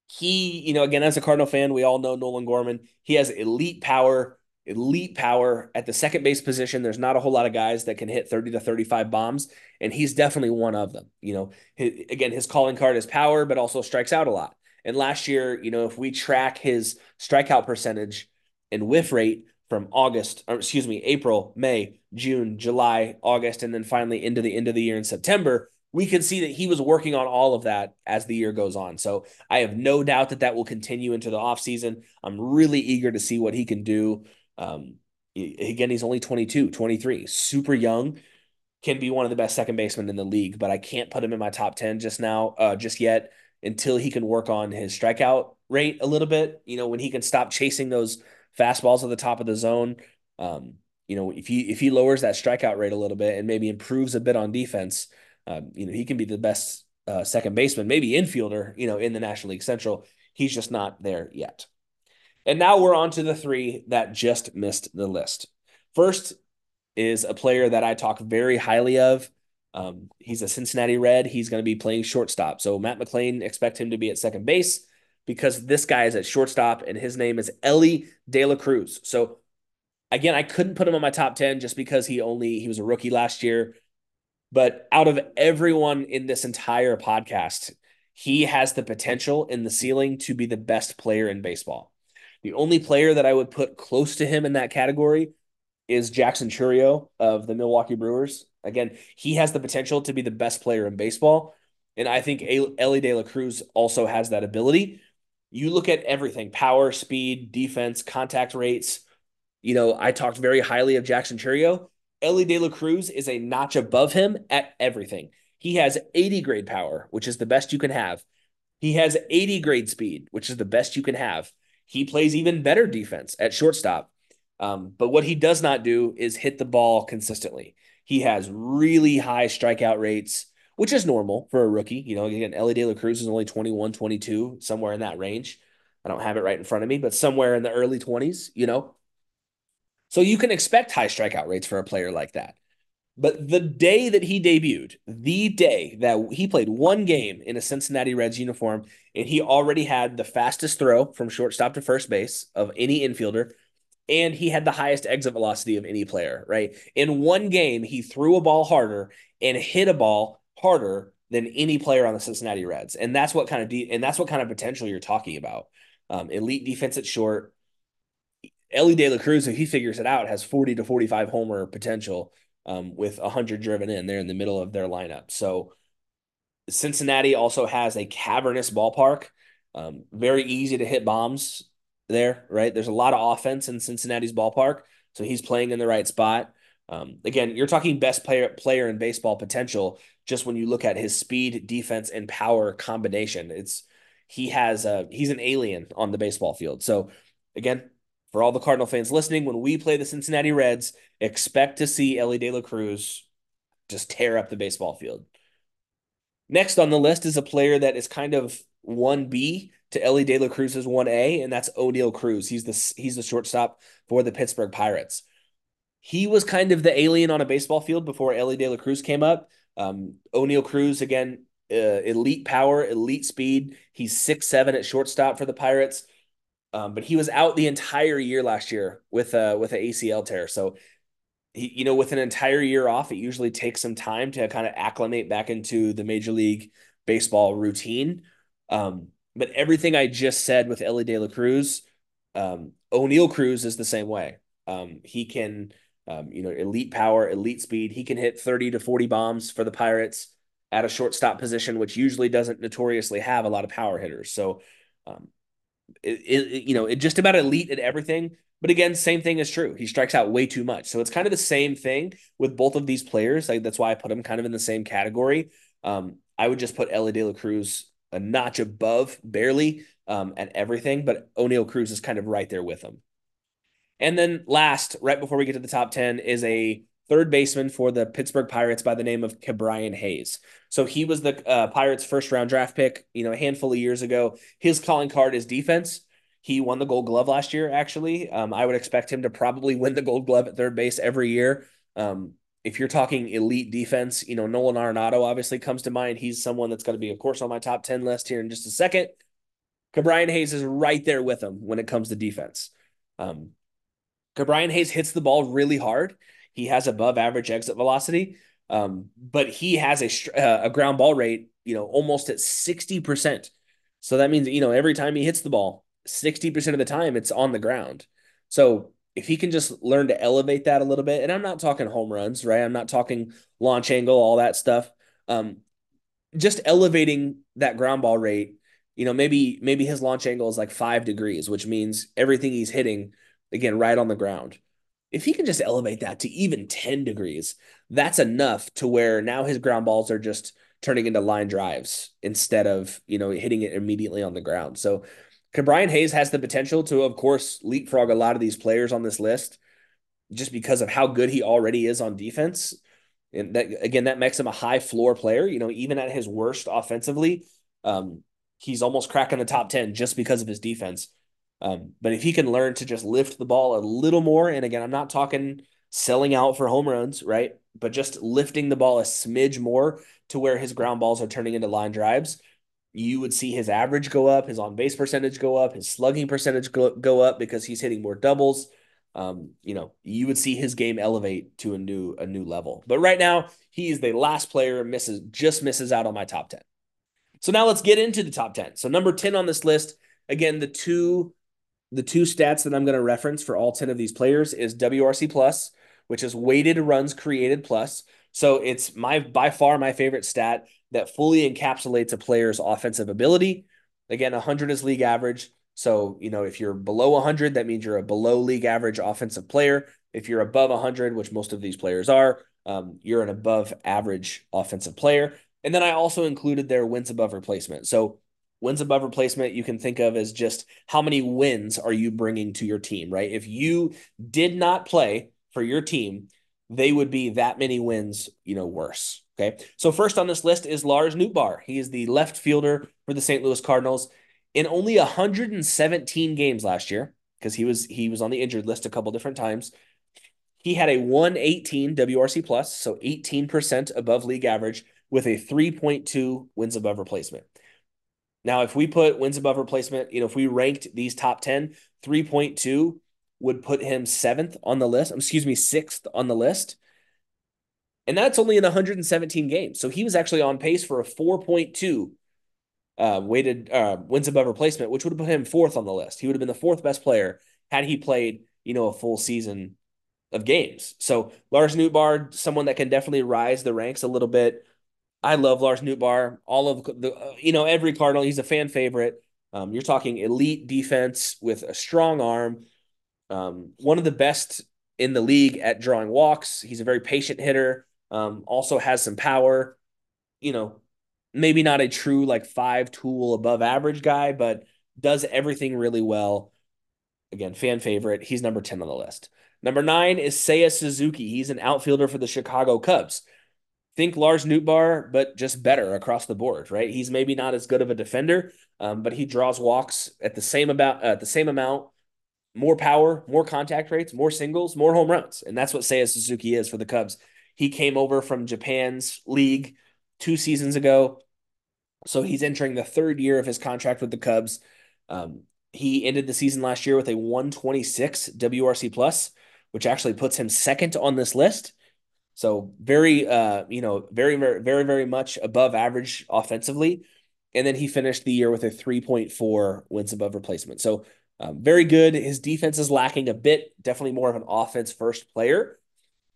A: he, you know, again, as a Cardinal fan, we all know Nolan Gorman. He has elite power, elite power at the second base position. There's not a whole lot of guys that can hit 30 to 35 bombs, and he's definitely one of them. You know, his, again, his calling card is power, but also strikes out a lot. And last year, you know, if we track his strikeout percentage and whiff rate, from August, or excuse me, April, May, June, July, August, and then finally into the end of the year in September, we can see that he was working on all of that as the year goes on. So I have no doubt that that will continue into the offseason. I'm really eager to see what he can do. Um, again, he's only 22, 23, super young, can be one of the best second basemen in the league, but I can't put him in my top 10 just now, uh, just yet until he can work on his strikeout rate a little bit. You know, when he can stop chasing those fastballs at the top of the zone. Um, you know, if he if he lowers that strikeout rate a little bit and maybe improves a bit on defense, um, you know, he can be the best uh, second baseman, maybe infielder, you know, in the National League Central. He's just not there yet. And now we're on to the three that just missed the list. First is a player that I talk very highly of. Um, he's a Cincinnati Red. He's going to be playing shortstop. So Matt McLain expect him to be at second base because this guy is at shortstop and his name is Elly De La Cruz. So again, I couldn't put him on my top 10 just because he only he was a rookie last year. But out of everyone in this entire podcast, he has the potential in the ceiling to be the best player in baseball. The only player that I would put close to him in that category is Jackson Chourio of the Milwaukee Brewers. Again, he has the potential to be the best player in baseball. And I think Elly De La Cruz also has that ability you look at everything power, speed, defense, contact rates. You know, I talked very highly of Jackson Chourio. Elly De La Cruz is a notch above him at everything. He has 80 grade power, which is the best you can have. He has 80 grade speed, which is the best you can have. He plays even better defense at shortstop. Um, but what he does not do is hit the ball consistently. He has really high strikeout rates, which is normal for a rookie. You know, again, Elly De La Cruz is only 21, 22, somewhere in that range. I don't have it right in front of me, but somewhere in the early 20s, you know. So you can expect high strikeout rates for a player like that. But the day that he debuted, the day that he played one game in a Cincinnati Reds uniform, and he already had the fastest throw from shortstop to first base of any infielder, and he had the highest exit velocity of any player, right? In one game, he threw a ball harder and hit a ball harder than any player on the Cincinnati Reds. And that's what kind of de- and that's what kind of potential you're talking about. Um, elite defense at short. Elly De La Cruz, if he figures it out, has 40 to 45 homer potential um, with 100 driven in there in the middle of their lineup. So Cincinnati also has a cavernous ballpark, um, very easy to hit bombs there, right? There's a lot of offense in Cincinnati's ballpark, so he's playing in the right spot. Um, again, you're talking best player player in baseball potential just when you look at his speed, defense, and power combination. It's he has a he's an alien on the baseball field. So again, for all the Cardinal fans listening, when we play the Cincinnati Reds, expect to see Elly De La Cruz just tear up the baseball field. Next on the list is a player that is kind of 1B to Elly De La Cruz's 1A, and that's Oneil Cruz. He's the he's the shortstop for the Pittsburgh Pirates. He was kind of the alien on a baseball field before Elly De La Cruz came up. Um, Oneil Cruz again, uh, elite power, elite speed. He's six seven at shortstop for the Pirates. Um, but he was out the entire year last year with a with an ACL tear. So he, you know, with an entire year off, it usually takes some time to kind of acclimate back into the major league baseball routine. Um, but everything I just said with Elly De La Cruz, um, Oneil Cruz is the same way. Um, he can, um, you know, elite power, elite speed. He can hit 30 to 40 bombs for the Pirates at a shortstop position, which usually doesn't notoriously have a lot of power hitters. So, um, it, it, you know, it just about elite at everything. But again, same thing is true. He strikes out way too much. So it's kind of the same thing with both of these players. Like that's why I put them kind of in the same category. Um, I would just put Elly De La Cruz a notch above, barely um, at everything, but Oneil Cruz is kind of right there with him. And then last, right before we get to the top 10, is a third baseman for the Pittsburgh Pirates by the name of Ke'Bryan Hayes. So he was the uh, Pirates' first round draft pick, you know, a handful of years ago. His calling card is defense. He won the Gold Glove last year. Actually, um, I would expect him to probably win the Gold Glove at third base every year. Um, if you're talking elite defense, you know, Nolan Arenado obviously comes to mind. He's someone that's going to be, of course, on my top 10 list here in just a second. Ke'Bryan Hayes is right there with him when it comes to defense. Um, Ke'Bryan Hayes hits the ball really hard. He has above average exit velocity, um, but he has a, uh, a ground ball rate, you know, almost at 60%. So that means, you know, every time he hits the ball, 60% of the time it's on the ground. So if he can just learn to elevate that a little bit, and I'm not talking home runs, right? I'm not talking launch angle, all that stuff. Um, just elevating that ground ball rate, you know, maybe maybe his launch angle is like five degrees, which means everything he's hitting, again, right on the ground. If he can just elevate that to even 10 degrees, that's enough to where now his ground balls are just turning into line drives instead of, you know, hitting it immediately on the ground. So Brian Hayes has the potential to, of course, leapfrog a lot of these players on this list just because of how good he already is on defense. And that again, that makes him a high floor player. You know, even at his worst offensively, um, he's almost cracking the top 10 just because of his defense. Um, but if he can learn to just lift the ball a little more, and again, I'm not talking selling out for home runs, right? But just lifting the ball a smidge more to where his ground balls are turning into line drives, you would see his average go up, his on base percentage go up, his slugging percentage go, go up because he's hitting more doubles. Um, you know, you would see his game elevate to a new a new level. But right now, he's the last player misses just misses out on my top 10. So now let's get into the top 10. So number 10 on this list, again, the two the two stats that I'm going to reference for all 10 of these players is WRC plus, which is weighted runs created plus. So it's my by far my favorite stat that fully encapsulates a player's offensive ability. Again, 100 is league average. So, you know, if you're below 100, that means you're a below league average offensive player. If you're above 100, which most of these players are, um, you're an above average offensive player. And then I also included their wins above replacement. So Wins above replacement, you can think of as just how many wins are you bringing to your team, right? If you did not play for your team, they would be that many wins, you know, worse. Okay. So first on this list is Lars Nootbaar. He is the left fielder for the St. Louis Cardinals in only 117 games last year because he was he was on the injured list a couple different times. He had a 118 WRC plus, so 18% above league average with a 3.2 wins above replacement. Now, if we put wins above replacement, you know, if we ranked these top 10, 3.2 would put him seventh on the list. Excuse me, sixth on the list. And that's only in 117 games. So he was actually on pace for a 4.2 uh, weighted uh, wins above replacement, which would have put him fourth on the list. He would have been the fourth best player had he played, you know, a full season of games. So Lars Nootbaar, someone that can definitely rise the ranks a little bit. I love Lars Nootbaar. All of the, you know, every Cardinal, he's a fan favorite. Um, you're talking elite defense with a strong arm. Um, one of the best in the league at drawing walks. He's a very patient hitter. Um, also has some power. You know, maybe not a true like five tool above average guy, but does everything really well. Again, fan favorite. He's number 10 on the list. Number nine is Seiya Suzuki. He's an outfielder for the Chicago Cubs. Think Lars Nootbaar, but just better across the board, right? He's maybe not as good of a defender, um, but he draws walks at the same about at the same amount, more power, more contact rates, more singles, more home runs, and that's what Seiya Suzuki is for the Cubs. He came over from Japan's league two seasons ago. So he's entering the third year of his contract with the Cubs. Um, he ended the season last year with a 126 WRC plus, which actually puts him second on this list. So very, uh, you know, very, very, very, very much above average offensively. And then he finished the year with a 3.4 wins above replacement. So um, very good. His defense is lacking a bit, definitely more of an offense first player.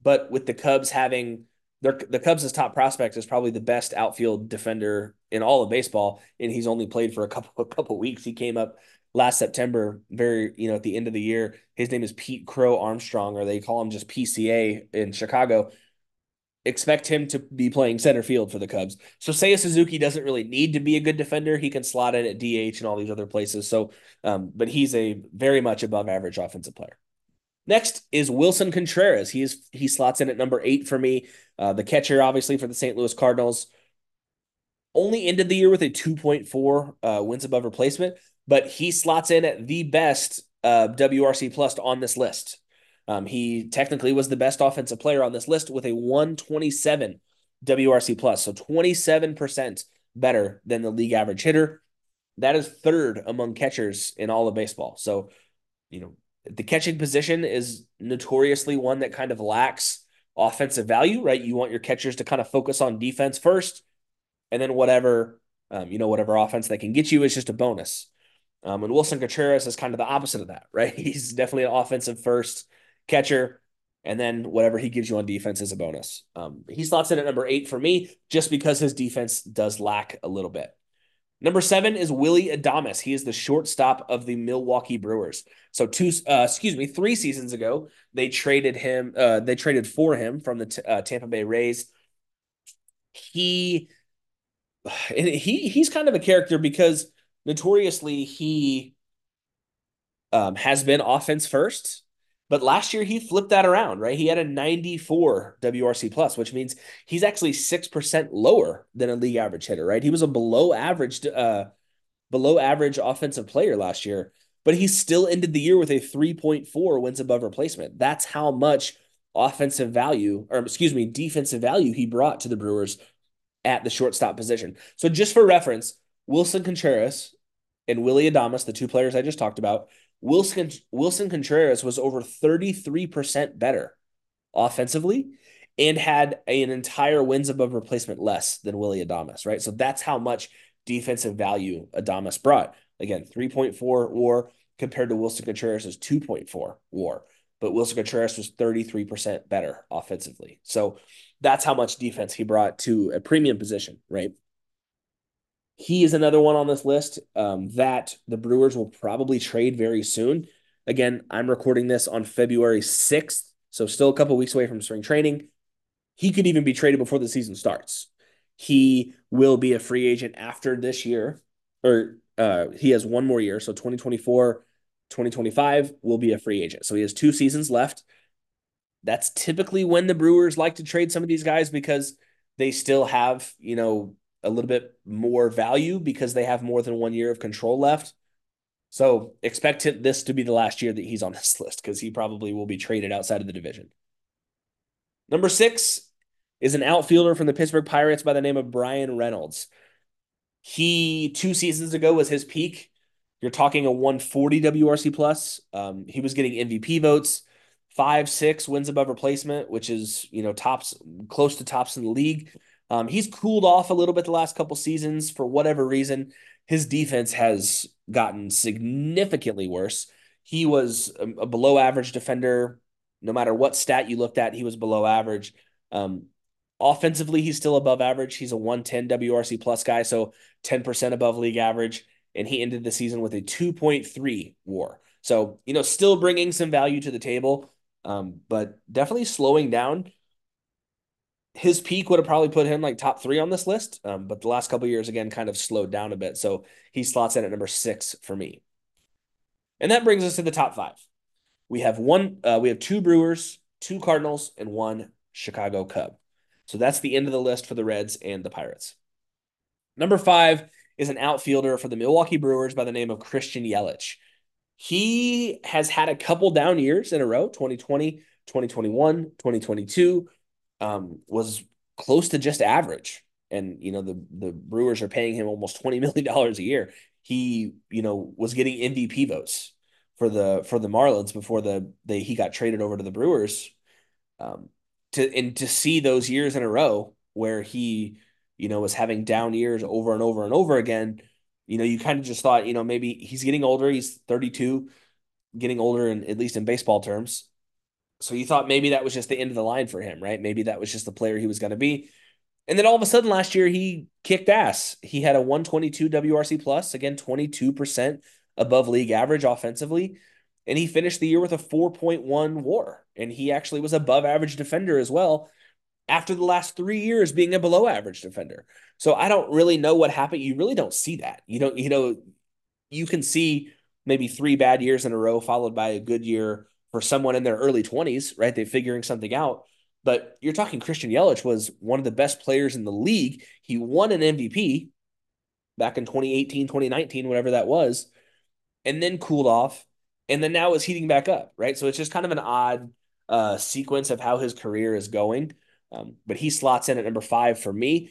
A: But with the Cubs having their the Cubs' top prospect is probably the best outfield defender in all of baseball, and he's only played for a couple a couple weeks. He came up last September, very you know at the end of the year. His name is Pete Crow Armstrong, or they call him just PCA in Chicago. Expect him to be playing center field for the Cubs. So Seiya Suzuki doesn't really need to be a good defender. He can slot in at DH and all these other places. So, um, but he's a very much above average offensive player. Next is Willson Contreras. He is he slots in at number eight for me. Uh, the catcher, obviously, for the St. Louis Cardinals. Only ended the year with a 2.4 uh, wins above replacement, but he slots in at the best uh, WRC plus on this list. Um, he technically was the best offensive player on this list with a 127 WRC plus, so 27% better than the league average hitter. That is third among catchers in all of baseball. So, you know, the catching position is notoriously one that kind of lacks offensive value, right? You want your catchers to kind of focus on defense first, and then whatever um, you know, whatever offense they can get you is just a bonus. Um, and Willson Contreras is kind of the opposite of that, right? He's definitely an offensive first catcher, and then whatever he gives you on defense is a bonus. Um, he slots in at number eight for me just because his defense does lack a little bit. Number seven is Willie Adames. He is the shortstop of the Milwaukee Brewers. So two, uh, excuse me, three seasons ago they traded him. Uh, they traded for him from the t- uh, Tampa Bay Rays. He, he, he's kind of a character because notoriously he um, has been offense first. But last year he flipped that around, right? He had a 94 WRC plus, which means he's actually 6% lower than a league average hitter, right? He was a below average uh below average offensive player last year, but he still ended the year with a 3.4 wins above replacement. That's how much offensive value or excuse me, defensive value he brought to the Brewers at the shortstop position. So just for reference, Willson Contreras and Willie Adames, the two players I just talked about, Willson Willson Contreras was over 33% better offensively and had an entire wins above replacement less than Willie Adames, right? So that's how much defensive value Adames brought. Again, 3.4 war compared to Willson Contreras' 2.4 war. But Willson Contreras was 33% better offensively. So that's how much defense he brought to a premium position, right? He is another one on this list um, that the Brewers will probably trade very soon. Again, I'm recording this on February 6th, so still a couple weeks away from spring training. He could even be traded before the season starts. He will be a free agent after this year, or uh, he has one more year. So 2024, 2025 will be a free agent. So he has two seasons left. That's typically when the Brewers like to trade some of these guys because they still have, you know, a little bit more value because they have more than one year of control left. So expect this to be the last year that he's on this list because he probably will be traded outside of the division. Number six is an outfielder from the Pittsburgh Pirates by the name of Bryan Reynolds. He two seasons ago was his peak. You're talking a 140 WRC plus. Um, he was getting MVP votes, five, six wins above replacement, which is you know tops close to tops in the league. Um, he's cooled off a little bit the last couple seasons for whatever reason. His defense has gotten significantly worse. He was a, a below average defender. No matter what stat you looked at, he was below average. Um, offensively, he's still above average. He's a 110 WRC plus guy, so 10% above league average. And he ended the season with a 2.3 war. So, you know, still bringing some value to the table, um, but definitely slowing down his peak would have probably put him like top three on this list. Um, but the last couple years, again, kind of slowed down a bit. So he slots in at number six for me. And that brings us to the top five. We have one, uh, we have two Brewers, two Cardinals, and one Chicago Cub. So that's the end of the list for the Reds and the Pirates. Number five is an outfielder for the Milwaukee Brewers by the name of Christian Yelich. He has had a couple down years in a row 2020, 2021, 2022 um, was close to just average. And you know the the Brewers are paying him almost twenty million dollars a year. He you know was getting MVP votes for the for the Marlins before the they he got traded over to the Brewers. Um, to and to see those years in a row where he you know was having down years over and over and over again, you know you kind of just thought you know maybe he's getting older. He's thirty two, getting older, and at least in baseball terms. So you thought maybe that was just the end of the line for him, right? Maybe that was just the player he was going to be. And then all of a sudden last year he kicked ass. He had a 122 WRC plus, again 22% above league average offensively, and he finished the year with a 4.1 WAR. And he actually was above average defender as well after the last 3 years being a below average defender. So I don't really know what happened. You really don't see that. You don't you know you can see maybe 3 bad years in a row followed by a good year for someone in their early 20s, right? They're figuring something out. But you're talking Christian Yelich was one of the best players in the league. He won an MVP back in 2018, 2019, whatever that was, and then cooled off. And then now is heating back up, right? So it's just kind of an odd uh, sequence of how his career is going. Um, but he slots in at number five for me.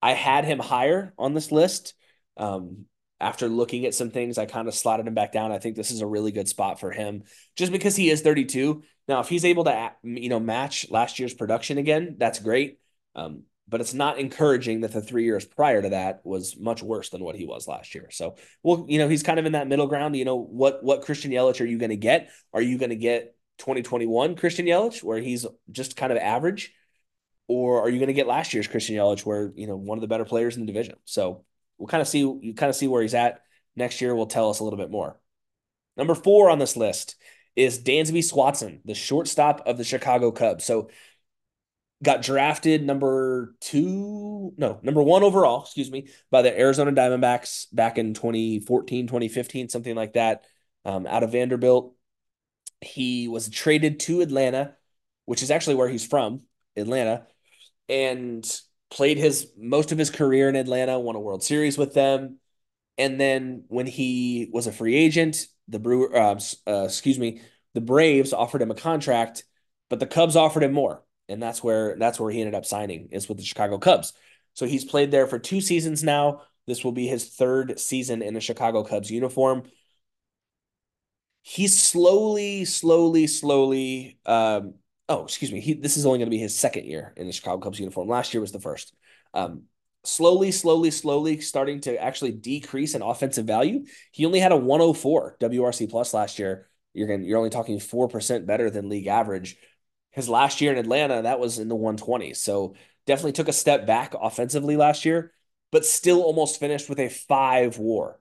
A: I had him higher on this list. Um, after looking at some things, I kind of slotted him back down. I think this is a really good spot for him just because he is 32. Now, if he's able to, you know, match last year's production again, that's great. Um, but it's not encouraging that the three years prior to that was much worse than what he was last year. So, well, you know, he's kind of in that middle ground. You know, what what Christian Yelich are you going to get? Are you going to get 2021 Christian Yelich, where he's just kind of average, or are you going to get last year's Christian Yelich, where you know one of the better players in the division? So we'll kind of see you kind of see where he's at next year. Will tell us a little bit more. Number four on this list is Dansby Swanson, the shortstop of the Chicago Cubs. So got drafted number two, no, number one overall, excuse me, by the Arizona Diamondbacks back in 2014, 2015, something like that, um, out of Vanderbilt. He was traded to Atlanta, which is actually where he's from, Atlanta, and played his most of his career in Atlanta, won a World Series with them. And then when he was a free agent, the Brewer, uh, uh, excuse me, the Braves offered him a contract, but the Cubs offered him more, and that's where that's where he ended up signing is with the Chicago Cubs. So he's played there for two seasons now. This will be his third season in a Chicago Cubs uniform. He's slowly, slowly, slowly um, oh, excuse me. He, this is only going to be his second year in the Chicago Cubs uniform. Last year was the first. Um, slowly, slowly, slowly starting to actually decrease in offensive value. He only had a 104 WRC plus last year. You're going you're only talking 4% better than league average. His last year in Atlanta, that was in the 120s. So definitely took a step back offensively last year, but still almost finished with a five war.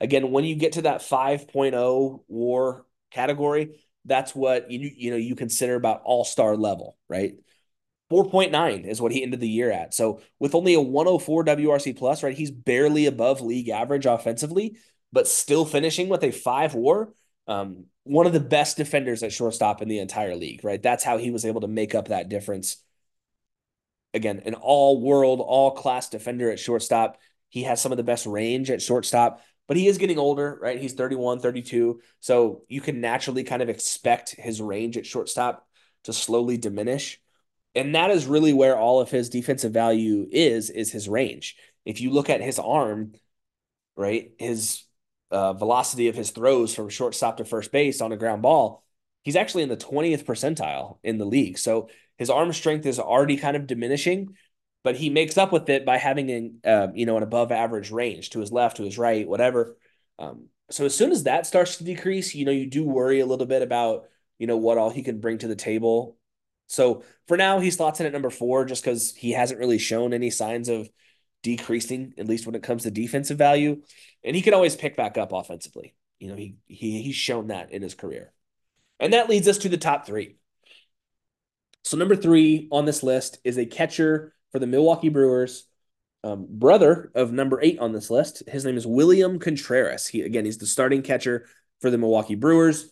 A: Again, when you get to that 5.0 war category, that's what you you know you consider about all-star level, right? 4.9 is what he ended the year at. So with only a 104 WRC plus, right? He's barely above league average offensively, but still finishing with a five war. Um, one of the best defenders at shortstop in the entire league, right? That's how he was able to make up that difference. again, an all world, all class defender at shortstop. He has some of the best range at shortstop, but he is getting older, right? He's 31, 32. So you can naturally kind of expect his range at shortstop to slowly diminish. And that is really where all of his defensive value is, is his range. If you look at his arm, right, his uh, velocity of his throws from shortstop to first base on a ground ball, he's actually in the 20th percentile in the league. So his arm strength is already kind of diminishing, but he makes up with it by having an uh, you know an above average range to his left, to his right, whatever. Um, so as soon as that starts to decrease, you know, you do worry a little bit about you know what all he can bring to the table. So for now, he slots in at number four just because he hasn't really shown any signs of decreasing, at least when it comes to defensive value, and he can always pick back up offensively. You know, he he he's shown that in his career, and that leads us to the top three. So number three on this list is a catcher for the Milwaukee Brewers, um, brother of number eight on this list. His name is William Contreras. He again, he's the starting catcher for the Milwaukee Brewers.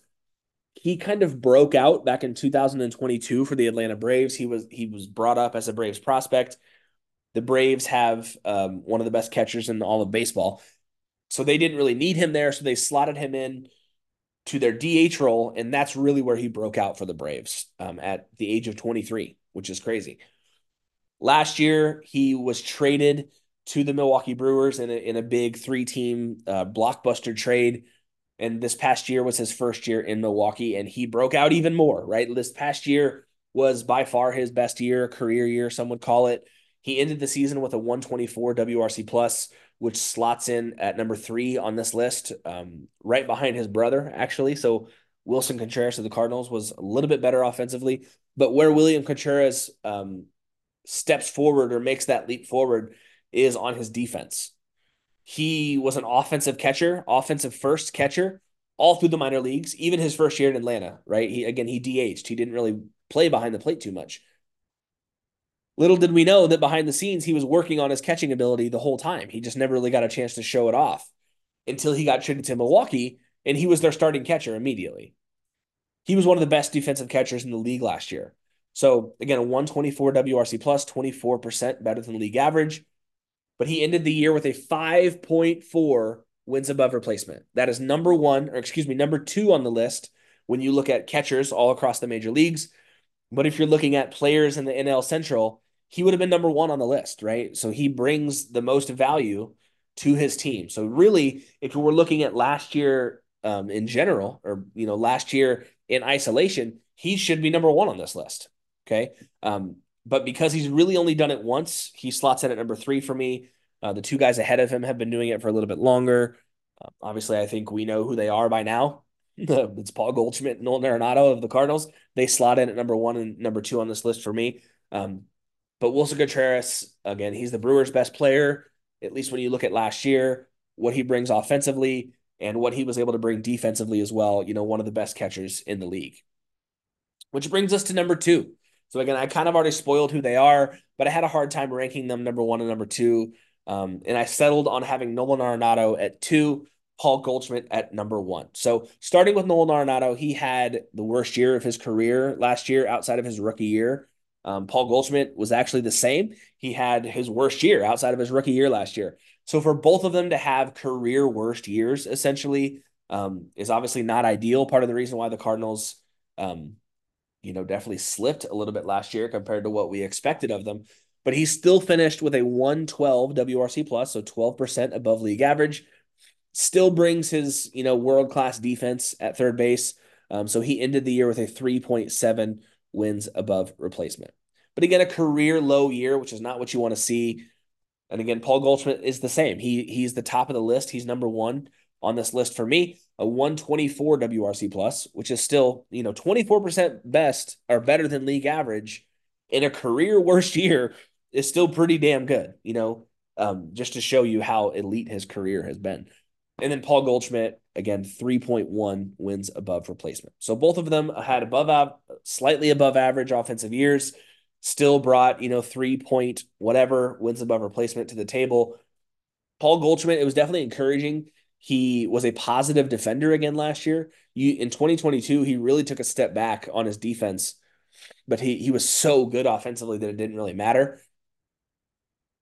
A: He kind of broke out back in 2022 for the Atlanta Braves. He was he was brought up as a Braves prospect. The Braves have um, one of the best catchers in all of baseball, so they didn't really need him there. So they slotted him in to their DH role, and that's really where he broke out for the Braves um, at the age of 23, which is crazy. Last year, he was traded to the Milwaukee Brewers in a, in a big three team uh, blockbuster trade. And this past year was his first year in Milwaukee, and he broke out even more, right? This past year was by far his best year, career year, some would call it. He ended the season with a 124 WRC plus, which slots in at number three on this list, um, right behind his brother, actually. So Willson Contreras of the Cardinals was a little bit better offensively. But where William Contreras um, steps forward or makes that leap forward is on his defense. He was an offensive catcher, offensive first catcher all through the minor leagues, even his first year in Atlanta, right? He again he DH'd. He didn't really play behind the plate too much. Little did we know that behind the scenes, he was working on his catching ability the whole time. He just never really got a chance to show it off until he got traded to Milwaukee, and he was their starting catcher immediately. He was one of the best defensive catchers in the league last year. So, again, a 124 WRC plus, 24% better than league average. But he ended the year with a 5.4 wins above replacement. That is number one, or excuse me, number two on the list when you look at catchers all across the major leagues. But if you're looking at players in the NL Central, he would have been number one on the list, right? So he brings the most value to his team. So really, if we were looking at last year um, in general, or you know, last year in isolation, he should be number one on this list. Okay, um, but because he's really only done it once, he slots in at number three for me. Uh, the two guys ahead of him have been doing it for a little bit longer. Uh, obviously, I think we know who they are by now. it's Paul Goldschmidt and Nolan Arenado of the Cardinals. They slot in at number one and number two on this list for me. Um, but Wilson Contreras, again, he's the Brewers' best player, at least when you look at last year, what he brings offensively and what he was able to bring defensively as well. You know, one of the best catchers in the league. Which brings us to number two. So again, I kind of already spoiled who they are, but I had a hard time ranking them number one and number two. Um, and I settled on having Nolan Arenado at two, Paul Goldschmidt at number one. So starting with Nolan Arenado, he had the worst year of his career last year outside of his rookie year. Um, Paul Goldschmidt was actually the same. He had his worst year outside of his rookie year last year. So for both of them to have career worst years, essentially, um, is obviously not ideal. Part of the reason why the Cardinals, um, you know, definitely slipped a little bit last year compared to what we expected of them. But he still finished with a 112 WRC plus, so 12% above league average. Still brings his, you know, world class defense at third base. Um, so he ended the year with a 3.7 wins above replacement. But again, a career low year, which is not what you want to see. And again, Paul Goldschmidt is the same. He he's the top of the list. He's number one on this list for me. A 124 WRC plus, which is still you know 24% best or better than league average in a career worst year is still pretty damn good. You know, um, just to show you how elite his career has been. And then Paul Goldschmidt, again, 3.1 wins above replacement. So both of them had above, slightly above average offensive years, still brought, you know, three point whatever wins above replacement to the table. Paul Goldschmidt, it was definitely encouraging. He was a positive defender again last year. You, in 2022, he really took a step back on his defense, but he he was so good offensively that it didn't really matter.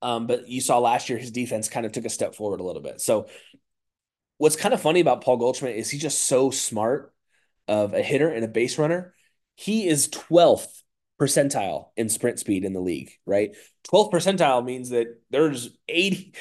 A: Um, but you saw last year his defense kind of took a step forward a little bit. So what's kind of funny about Paul Goldschmidt is he's just so smart of a hitter and a base runner. He is 12th percentile in sprint speed in the league, right? 12th percentile means that there's 80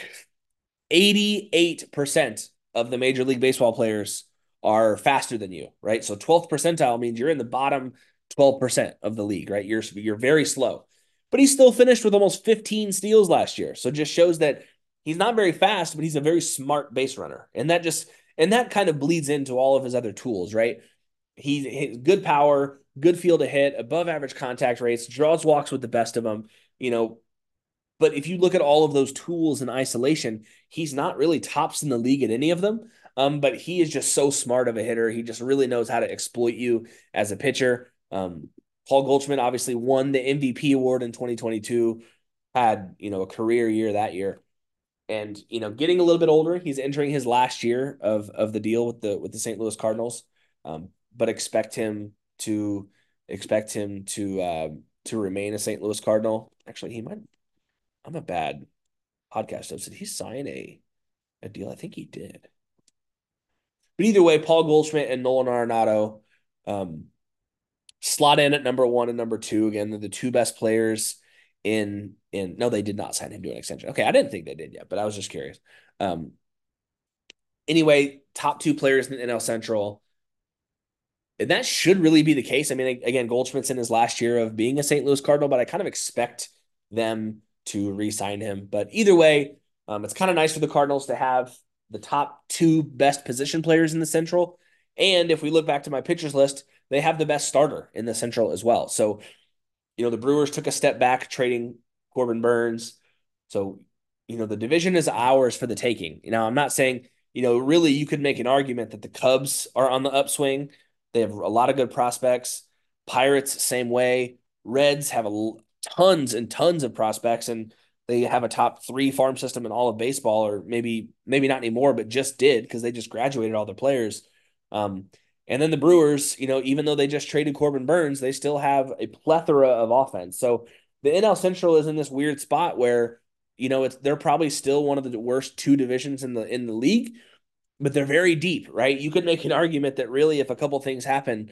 A: 88% of the major league baseball players are faster than you, right? So 12th percentile means you're in the bottom 12% of the league, right? You're you're very slow. But he still finished with almost 15 steals last year. So just shows that he's not very fast, but he's a very smart base runner. And that just and that kind of bleeds into all of his other tools, right? He, good power, good feel to hit, above average contact rates, draws walks with the best of them. You know, but if you look at all of those tools in isolation, he's not really tops in the league at any of them. Um, but he is just so smart of a hitter. He just really knows how to exploit you as a pitcher. Um, Paul Goldschmidt obviously won the MVP award in 2022, had you know a career year that year, and you know getting a little bit older. He's entering his last year of of the deal with the with the St. Louis Cardinals, um, but expect him to expect him to uh, to remain a St. Louis Cardinal. Actually, he might I'm a bad podcast host. Did he sign a a deal? I think he did. But either way, Paul Goldschmidt and Nolan Arenado um, slot in at number one and number two. Again, they're the two best players in in. No, they did not sign him to an extension. Okay, I didn't think they did yet, but I was just curious. Um, anyway, top two players in the NL Central. And that should really be the case. I mean, again, Goldschmidt's in his last year of being a St. Louis Cardinal, but I kind of expect them to re-sign him. But either way, um, it's kind of nice for the Cardinals to have the top two best position players in the Central. And if we look back to my pitchers list, they have the best starter in the Central as well. So, you know, the Brewers took a step back trading Corbin Burnes. So, you know, the division is ours for the taking. You know, I'm not saying, you know, really you could make an argument that the Cubs are on the upswing. They have a lot of good prospects. Pirates, same way. Reds have a tons and tons of prospects and they have a top three farm system in all of baseball, or maybe maybe not anymore, but just did because they just graduated all their players. Um, and then the Brewers, you know, even though they just traded Corbin Burnes they still have a plethora of offense. So the NL Central is in this weird spot where, you know, it's they're probably still one of the worst two divisions in the in the league, but they're very deep, right? You could make an argument that really, if a couple things happen,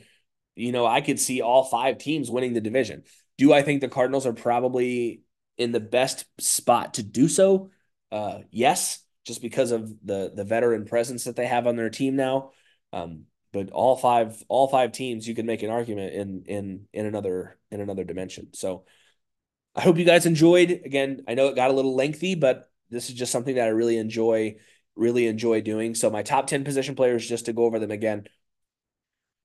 A: you know, I could see all five teams winning the division. Do I think the Cardinals are probably in the best spot to do so? Uh, yes, just because of the the veteran presence that they have on their team now. Um, but all five all five teams, you can make an argument in in in another in another dimension. So I hope you guys enjoyed. Again, I know it got a little lengthy, but this is just something that I really enjoy really enjoy doing. So my top 10 position players, just to go over them again.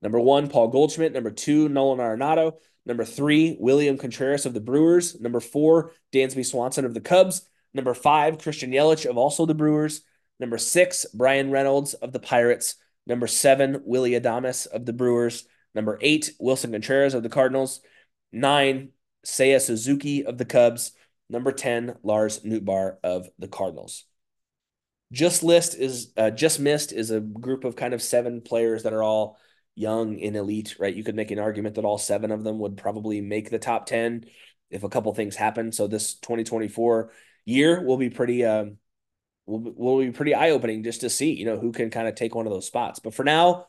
A: Number one, Paul Goldschmidt. Number two, Nolan Arenado. Number three, William Contreras of the Brewers. Number four, Dansby Swanson of the Cubs. Number five, Christian Yelich of also the Brewers. Number six, Bryan Reynolds of the Pirates. Number seven, Willie Adames of the Brewers. Number eight, Willson Contreras of the Cardinals. Nine, Seiya Suzuki of the Cubs. Number 10, Lars Nootbaar of the Cardinals. Just list is uh, just missed is a group of kind of seven players that are all young and elite, right? You could make an argument that all seven of them would probably make the top 10 if a couple things happen. So this 2024 year will be pretty um will, will be pretty eye-opening just to see, you know, who can kind of take one of those spots. But for now,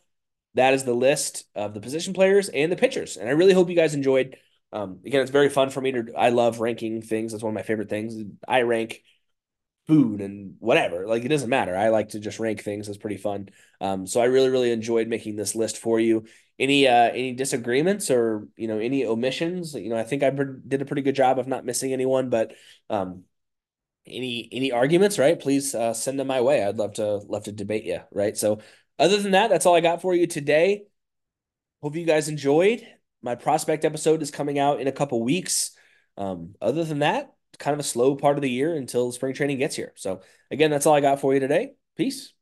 A: that is the list of the position players and the pitchers. And I really hope you guys enjoyed. Um, again, it's very fun for me to I love ranking things. That's one of my favorite things. I rank food and whatever. Like it doesn't matter. I like to just rank things. It's pretty fun. Um, so I really, really enjoyed making this list for you. Any uh, any disagreements or you know any omissions? You know, I think I did a pretty good job of not missing anyone. But um, any any arguments, right? Please uh, send them my way. I'd love to love to debate you, right? So other than that, that's all I got for you today. Hope you guys enjoyed. My prospect episode is coming out in a couple weeks. Um, other than that, kind of a slow part of the year until spring training gets here. So again, that's all I got for you today. Peace.